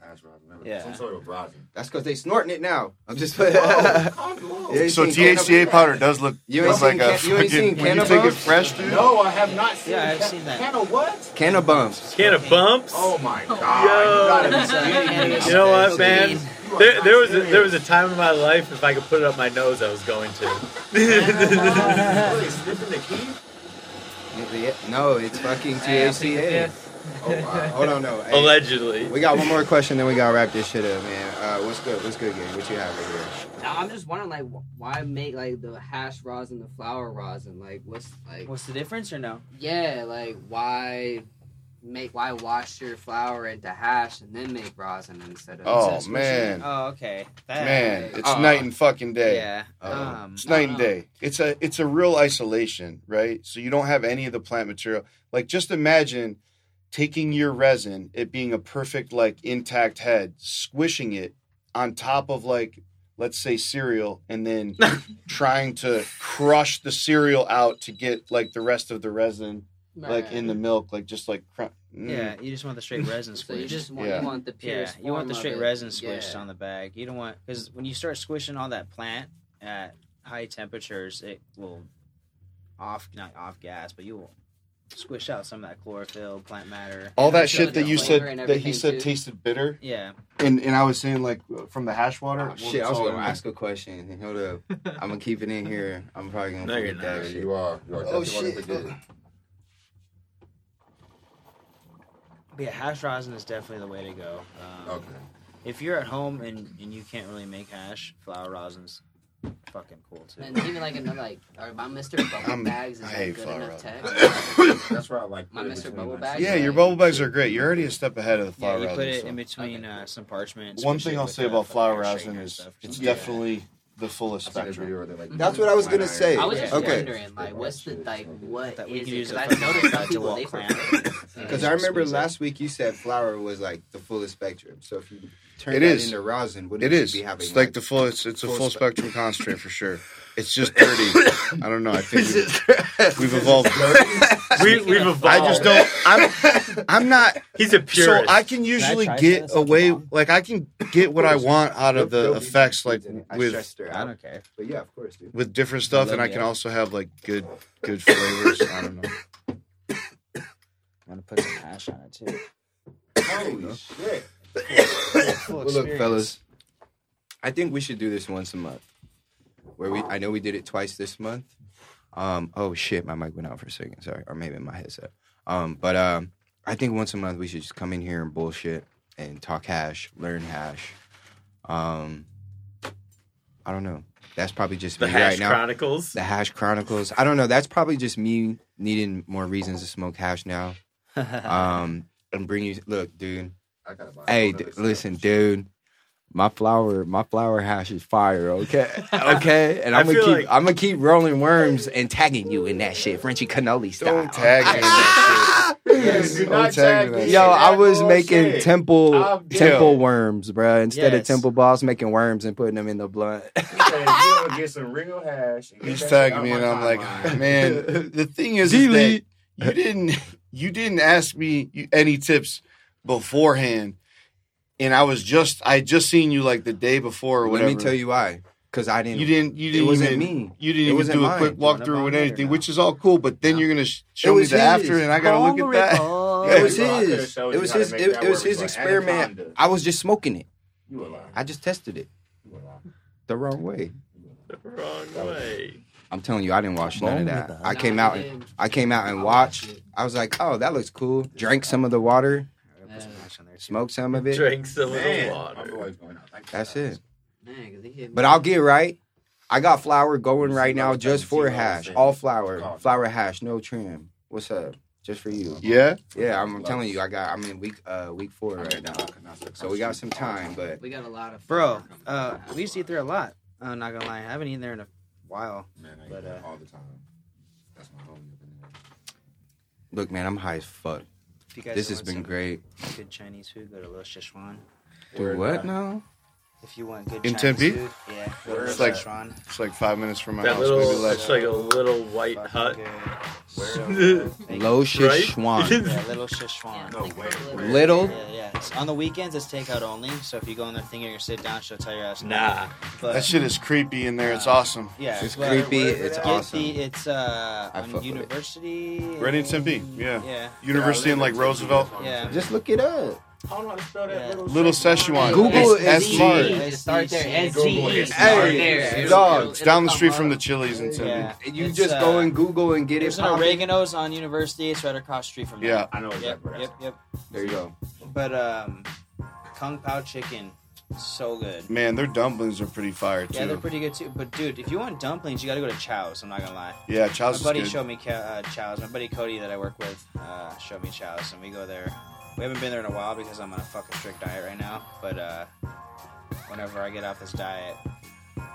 hash rosin, whatever. Yeah. some sort of rosin. That's because they snorting it now. I'm just. Oh, Yeah, calm down. you So seen THCA powder does look You ain't look like seen a you ain't fucking seen when you take it cannabis? fresh, dude. No, I have not seen. Yeah, I've can- seen that. Can of what? Can of bumps. Can of bumps. Oh my god! Yo. You gotta be It's, kidding me. cannabis. You know what, man? There, there was a, there was a time in my life if I could put it up my nose, I was going to. Sniffing the key? No, it's fucking THCA. Oh wow. Hold on, no. Hey, Allegedly. we got one more question, then we gotta wrap this shit up, man. Uh, what's good? What's good, gang? What you have over here? Now, I'm just wondering, like, why make like the hash rosin, the flower rosin? Like, what's like, what's the difference or no? yeah, like, why make why wash your flower into hash and then make rosin instead of? Oh, Is that squishy? man. Oh, okay. That, Man, it's Uh, night and fucking day. Yeah. Uh, um, It's night and know. day. It's a it's a real isolation, right? So you don't have any of the plant material. Like just imagine taking your resin, it being a perfect like intact head, squishing it on top of like let's say cereal and then trying to crush the cereal out to get like the rest of the resin like in the milk like just like cr- mm. Yeah, you just want the straight resin So you squished. just want Yeah. you want the yeah, you want the straight resin squished Yeah. on the bag. You don't want because when you start squishing all that plant at high temperatures, it will off not off gas, but you will squish out some of that chlorophyll, plant matter. all that shit that you said that he said too. tasted bitter Yeah, and and I was saying like from the hash water Oh, shit, I was gonna ask a question. Hold up. I'm gonna keep it in here. I'm probably gonna No, you're forget that shit. You are. You are Oh, shit. gonna forget. but yeah, hash rosin is definitely the way to go. Um, Okay. If you're at home and, and you can't really make hash, flower rosin's fucking cool too. And even like another like, or my Mister Bubble I'm- Bags is I that hate good flower enough tech? That's where I like. My Mr. Bubble bags. Bag? Yeah, your bubble bags are great. You're already a step ahead of the Yeah, flower you rosin. put it so. in between Okay. uh, some parchment. One thing I'll say about fucking flower hair rosin is it's Yeah. definitely the fullest I've seen a spectrum. video where they're like, That's what I was gonna say. I was just Okay. wondering, like, what's the like, what That we is can it? use 'Cause a I've noticed some people they clamp. prefer. Mm. Because I remember last week you said flower was like the fullest spectrum. So if you turn It that is. into rosin, what It should is. be having? It's like the full. It's it's a full full spe- spectrum concentrate for sure. It's just dirty. I don't know. I think we've, we've evolved. We, we've evolved. I just don't. I'm. I'm not. He's a pure So. I can usually try get away. Like I can get what I want out of the effects, like seeds. I with stressed her I don't care. But yeah, of course, dude. with different stuff, and I can also have like good good flavors. I don't know. I'm gonna put some hash on it too. Holy shit. Full Well, look, experience. fellas, I think we should do this once a month. Where we, I know we did it twice this month. Um, oh shit, my mic went out for a second. Sorry, or maybe my headset. Um, but um, I think once a month we should just come in here and bullshit and talk hash, learn hash. Um, I don't know. That's probably just the me Hash right now. Chronicles. The hash chronicles. I don't know. That's probably just me needing more reasons to smoke hash now. Um, and bring you. Look, dude. I gotta buy Hey, d- listen, dude. My flower, my flower hash is fire. Okay, okay, and I I'm gonna keep, like- I'm gonna keep rolling worms and tagging you in that shit, Frenchy cannoli style. Don't tag me in that Yes. Do Don't tag tag me me Yo, I was bullshit. making temple I'm temple down. worms, bruh. Instead of Yes. temple balls, making worms and putting them in the blunt. He said, "You gonna get some real hash." and get He's that shit tagging me, my and I'm like, timeline." man. The thing is, is that Delete. you didn't you didn't ask me any tips beforehand, and I was just I had just seen you like the day before or Let me tell you why. because I didn't. You didn't. You didn't wasn't even. me. You didn't even wasn't do a mine. quick walkthrough with anything, now. which is all cool. But then No. you're gonna show me was the after, and I gotta look at that. It was Bro, I could've his. It was his. It, it was his experiment. Anaconda. I was just smoking it. You a liar. I just tested it You a liar. the wrong way. The wrong way. I'm telling you, I didn't watch none of that. I came out. did. I came out and watched. I was like, oh, that looks cool. Drank some of the water. Smoked some hash on there, too. Smoke some of it. Drink some of the water. boy's going out. Thank you, That's it. Man, 'cause they hit me. But I'll get right. I got flower going right now just for hash. All flower. Flower hash, no trim. What's up? Just for you. Yeah. Yeah, I'm telling you, I got. I'm in week uh week four right now, I can ask the so we got some time. But we got a lot of Bro, uh, we see through a lot. I'm not gonna lie. I haven't eaten there in a while. Man, I eat But, that uh, all the time. That's my homie up in there. look, man, I'm high as fuck. If you guys This has been great. Good Chinese food, go to Little Sichuan. Do what up. now? If you want good In Chinese Tempe? food, yeah, go to It's Little like- Sichuan. It's like five minutes from my That house, maybe little, less. it's like a little white Fucking hut. good. Where? So good. Low you. Sichuan. Yeah, Little Sichuan. No way. little- Little. Yeah, yeah. It's- on the weekends, it's takeout only. So if you go in there thinking you're gonna sit down, she'll tell your ass no. Nah. But That shit is creepy in there. It's awesome. yeah, It's but creepy. where is it It's at? Get awesome. the, it's uh I fuck on with it. University. Ready in Tempe, yeah. Yeah. University in like Roosevelt. Yeah. Just look it up. I don't know how to spell that Yeah. little Little Szechuan. Google It's is S- smart. Just start there. SGE. SGE. Hey, Start there. It'll- dog, It's down the street from the. Chili's in Tempe. You just uh, go and Google and get it. There's an. Oregano's on University. It's right across the street from there. Yeah. I know Yep. exactly Yep. Yep. There you go. But um, Kung Pao chicken, so good. Man, their dumplings are pretty fire too. Yeah, they're pretty good too. But dude, if you want dumplings, you got to go to Chow's. I'm not gonna lie. Yeah, My Chow's is buddy good. showed me uh, Chow's. My buddy Cody that I work with uh, showed me Chow's, and we go there. We haven't been there in a while because I'm on a fucking strict diet right now. But uh, whenever I get off this diet,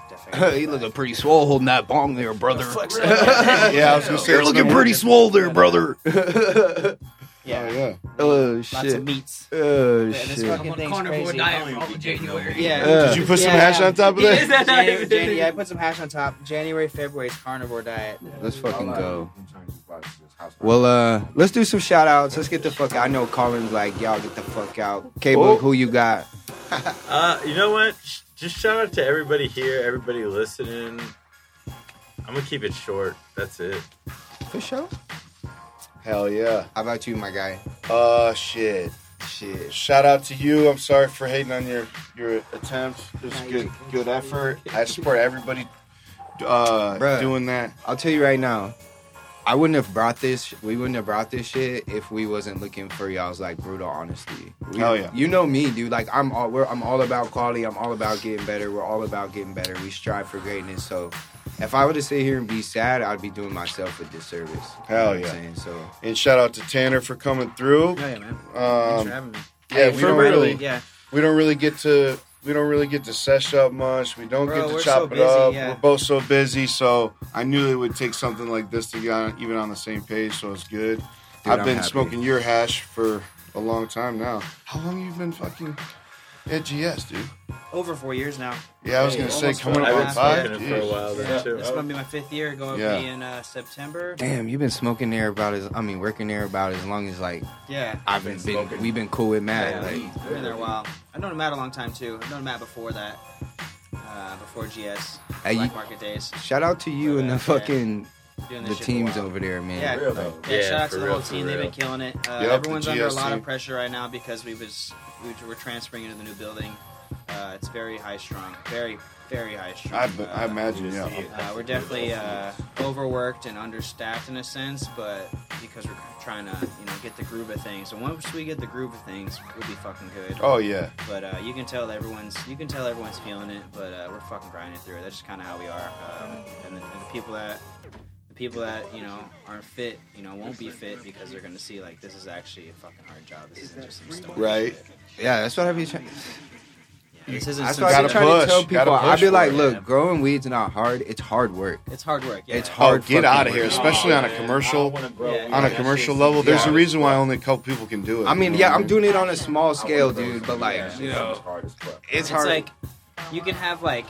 definitely. you looking pretty swole holding that bong there, brother. Flex Yeah, I was gonna say You're it's looking no- pretty swole there, brother. Yeah. Oh yeah. oh Lots shit. of meats. Oh Yeah, this shit. fucking I'm on thing's carnivore crazy. diet for all January. Yeah. Yeah. Did you put some Yeah. hash on top of Is that? that January, January, yeah, I put some hash on top. January, February is carnivore diet. Let's fucking go. I'm trying to watch this house. Well, uh, let's do some shout outs. Let's get the fuck out. I know Colin's like, y'all get the fuck out. K Book, Oh. who you got? Uh, you know what? Just shout out to everybody here, everybody listening. I'm gonna keep it short. That's it. For sure. Hell yeah. How about you, my guy? Uh, shit. Shit. Shout out to you. I'm sorry for hating on your your attempt. It was Nah, good good effort. I support everybody uh Bruh. doing that. I'll tell you right now. I wouldn't have brought this. We wouldn't have brought this shit if we wasn't looking for y'all's like brutal honesty. We, Hell yeah. You know me, dude. Like I'm all. We're, I'm all about quality. I'm all about getting better. We're all about getting better. We strive for greatness. So, if I were to sit here and be sad, I'd be doing myself a disservice. You Hell know what yeah. I'm saying? So And shout out to Tanner for coming through. Oh yeah, man. Thanks Um, for having me. yeah, Hey, we for don't real. really Yeah. we don't really get to we don't really get to sesh up much. We don't Bro, get to chop so it busy, up. yeah. We're both so busy, so I knew it would take something like this to get on, even on the same page. So it's good. I've I'm been happy. smoking your hash for a long time now. How long you been fucking at GS, dude? Over four years now. Yeah, I was gonna say coming four up I've on been five. it for a Jeez. while Yeah, too. this is gonna be my fifth year. Going Yeah. to be in uh, September. damn, you've been smoking there about as I mean working there about as long as like Yeah. I've been been, been we've been cool with Matt. Yeah, like, I've been there a while. I've known Matt a long time too. I've known Matt before that. Uh, before GS Hey, Black you- Market Days. shout out to you and the Yeah. fucking Doing the this shit teams over there, man. Yeah. Real though. Yeah, Yeah, shout out to the real, whole team. They've been killing it. Uh, Yep, everyone's under a lot team. of pressure right now because we was we were transferring into the new building. Uh, it's very high strung, very very high strung. I, I Uh, imagine, yeah. Uh, we're definitely uh, overworked and understaffed in a sense, but because we're trying to, you know, get the groove of things. And once we get the groove of things, we'll be fucking good. Oh yeah, But uh, you can tell everyone's, you can tell everyone's feeling it. But uh, we're fucking grinding through it. That's just kind of how we are. Um, and, the, and the people that, the people that you know aren't fit, you know, won't be fit because they're gonna see like this is actually a fucking hard job. This isn't just some stuff. right. Yeah, that's what I be trying. This isn't That's some I be Gotta trying push, to tell people. I push be for like, it. look, growing weed's is not hard. It's hard work. It's hard work. Yeah. It's Oh, hard. get out of work. here, especially on a commercial. I wanna grow Yeah. On a commercial shit's level, there's easy. a reason why only a couple people can do it. I mean, yeah, I'm doing it on a small scale, dude. But like, Yeah, you it's know, hard it's It's hard. like you can have like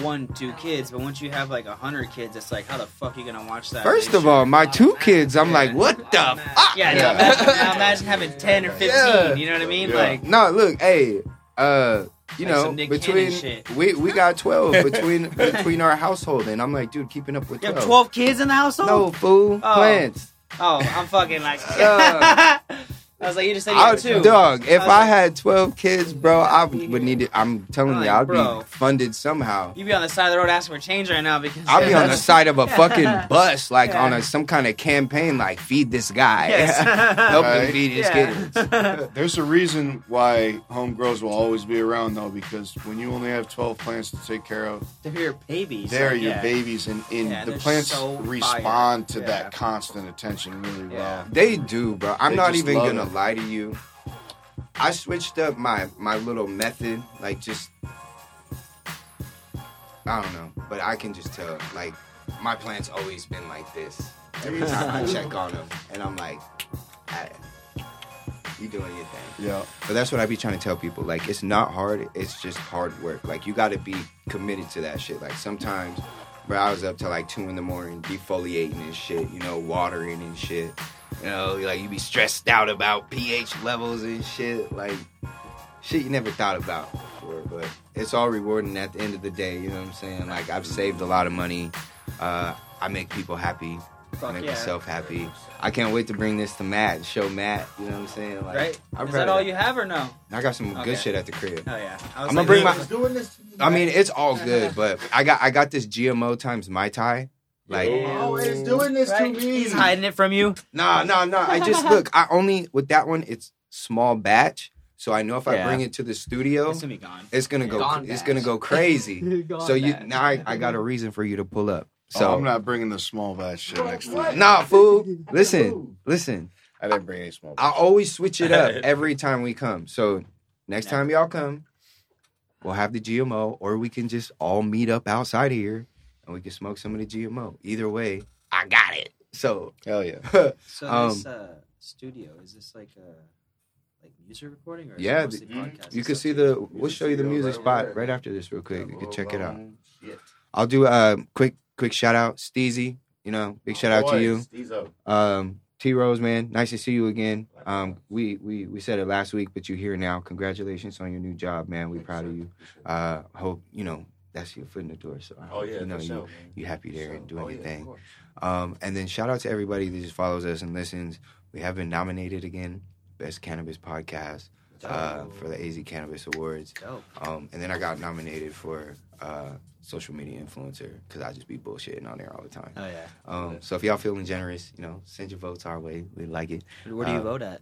one, two kids, but once you have like a hundred kids, it's like how the fuck are you gonna watch that? First of all, my two kids, I'm like, what the Yeah. fuck? Yeah, Yeah. Now, imagine, now imagine having ten or fifteen. Yeah. You know what I mean? Yeah. Like, No, look, hey, uh, you Like know, between we we got twelve between between our household, and I'm like, dude, keeping up with You have twelve. 12 kids in the household? No fool, Oh. plants. Oh, I'm fucking like. Yeah. Uh, I was like, you just said you I, had two. dog, if I was I like- had twelve kids, bro, I would need it. I'm telling I'm you, like, I'd bro. be funded somehow. You'd be on the side of the road asking for change right now because I'll be on the side of a fucking bus, like Yeah. on a some kind of campaign, like feed this guy, Yes. help him feed his Yeah. kids. There's a reason why home grows will always be around though, because when you only have 12 plants to take care of, They're your babies. they're like, your yeah. babies, and, and Yeah, the plants so respond to fire. that constant attention really Yeah. well. They do, bro. I'm They not just even love gonna lie to you. I switched up my my little method, like just I don't know, but I can just tell. Like my plant's always been like this. Every time I check on them, and I'm like, "Ah, "You doing your thing." Yeah. But that's what I be trying to tell people. Like, it's not hard. It's just hard work. Like, you got to be committed to that shit. Like, sometimes, bro, I was up till like two in the morning, defoliating and shit. You know, watering and shit. You know, like you be stressed out about pH levels and shit. Like, shit you never thought about before. But it's all rewarding at the end of the day. You know what I'm saying? Like, I've saved a lot of money. Uh, I make people happy. I make yeah. myself happy. I can't wait to bring this to Matt, show Matt. You know what I'm saying? Like, Right? I'm Is that all you have or no? I got some Okay. good shit at the crib. Oh yeah. I was I'ma bring my- doing this. I mean, it's all good, but I got I got this GMO times my tie. Like, always doing this right? to me. He's hiding it from you. nah, nah, nah. I just look. I only with that one. It's small batch, so I know if I bring it to the studio, It's gonna be gone. it's gonna go. Gone it's batch. gonna go crazy. So you bad. now I, I got a reason for you to pull up. Oh, so So Oh, I'm not bringing the small batch shit next time. nah, fool. Listen, listen. I didn't bring any small. I always switch it up every time we come. So next time y'all come, we'll have the GMO, or we can just all meet up outside here and we can smoke some of the GMO. Either way, I got it. So Hell yeah. So Um, this uh, studio is this like a like music recording or is Yeah, it mostly the- podcast? you can see the. We'll show you the music right spot there. right after this, real quick. You can check it out. Shit. I'll do a quick, quick shout out, Steezy. You know, big shout out to you. Boys, These up. Um, T Rose, man, nice to see you again. Um, we we we said it last week, but you're here now. Congratulations on your new job, man. We're proud of you. Uh, hope you know that's your foot in the door. So Oh yeah, you know you sure, you happy there For and sure. doing Oh, your yeah, thing. Um, and then shout out to everybody that just follows us and listens. We have been nominated again, best cannabis podcast uh, for the AZ Cannabis Awards. Um, and then I got nominated for uh, social media influencer because I just be bullshitting on there all the time. Oh yeah. Um, so if y'all feeling generous, you know, send your votes our way. We like it. Where do you Uh, vote at?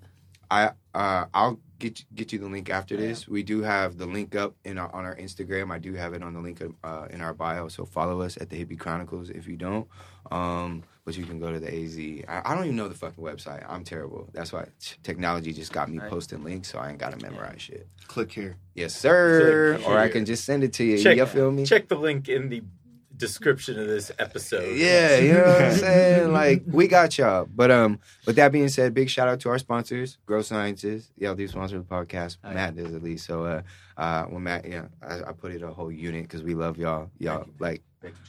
I uh, I'll get you- get you the link after this. We do have the link up in our, on our Instagram. I do have it on the link uh, in our bio. So follow us at the Hippy Chronicles if you don't. Um, but you can go to the AZ. I, I don't even know the fucking website. I'm terrible. That's why technology just got me Right. posting links, so I ain't gotta memorize shit. Click here. Yes, sir. Click Or I can just send it to you. Check, you feel me? check the link in the description of this episode. Yeah, you know what I'm saying? Like we got y'all. But um, with that being said, big shout out to our sponsors, Grow Sciences. Yeah, do sponsor the podcast. Matt does at least. So uh, uh, when Matt, yeah, I, I put it a whole unit because we love y'all. Y'all like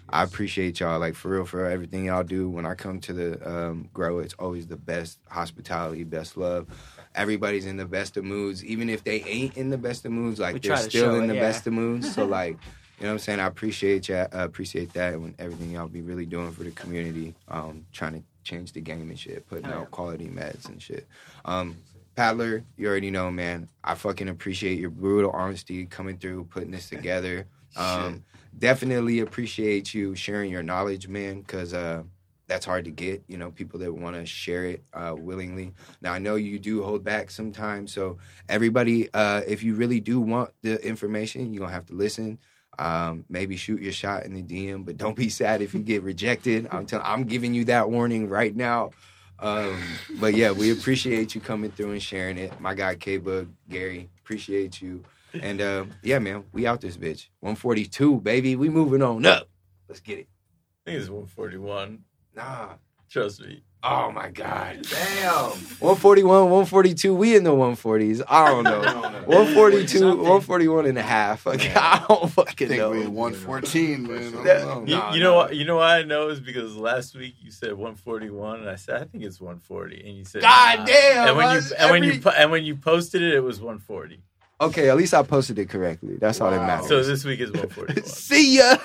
I appreciate y'all like for real for everything y'all do. When I come to the um, grow, it's always the best hospitality, best love. Everybody's in the best of moods, even if they ain't in the best of moods. Like We they're still in it, the yeah. best of moods. So like, you know what I'm saying? I appreciate ya, uh, appreciate that, and everything y'all be really doing for the community. Um, trying to change the game and shit, putting out quality meds and shit. Um, Tanner, you already know, man. I fucking appreciate your brutal honesty coming through, putting this together. Um, definitely appreciate you sharing your knowledge, man, because uh, that's hard to get. You know, people that want to share it uh, willingly. Now, I know you do hold back sometimes, so everybody, uh, if you really do want the information, you're gonna have to listen. Um, maybe shoot your shot in the DM, but don't be sad if you get rejected. I'm telling, I'm giving you that warning right now. Um, but yeah, we appreciate you coming through and sharing it. My guy K Bug, Gary, appreciate you. And uh, yeah, man, we out this bitch. 142, baby. We moving on up. Let's get it. I think it's 141. Nah. Trust me. Oh my God. Damn. 141, 142. We in the 140s. I don't know. 142, 141 and a half. Like, I don't I fucking think know. we 114, man. I don't know. You, Nah, you know nah. what? You know why I know is because last week you said 141, and I said I think it's 140, and you said God nah. damn, And when you us, and when you po- and when you posted it, it was 140. Okay, at least I posted it correctly. That's all that Wow. matters. So this week is 141. See ya.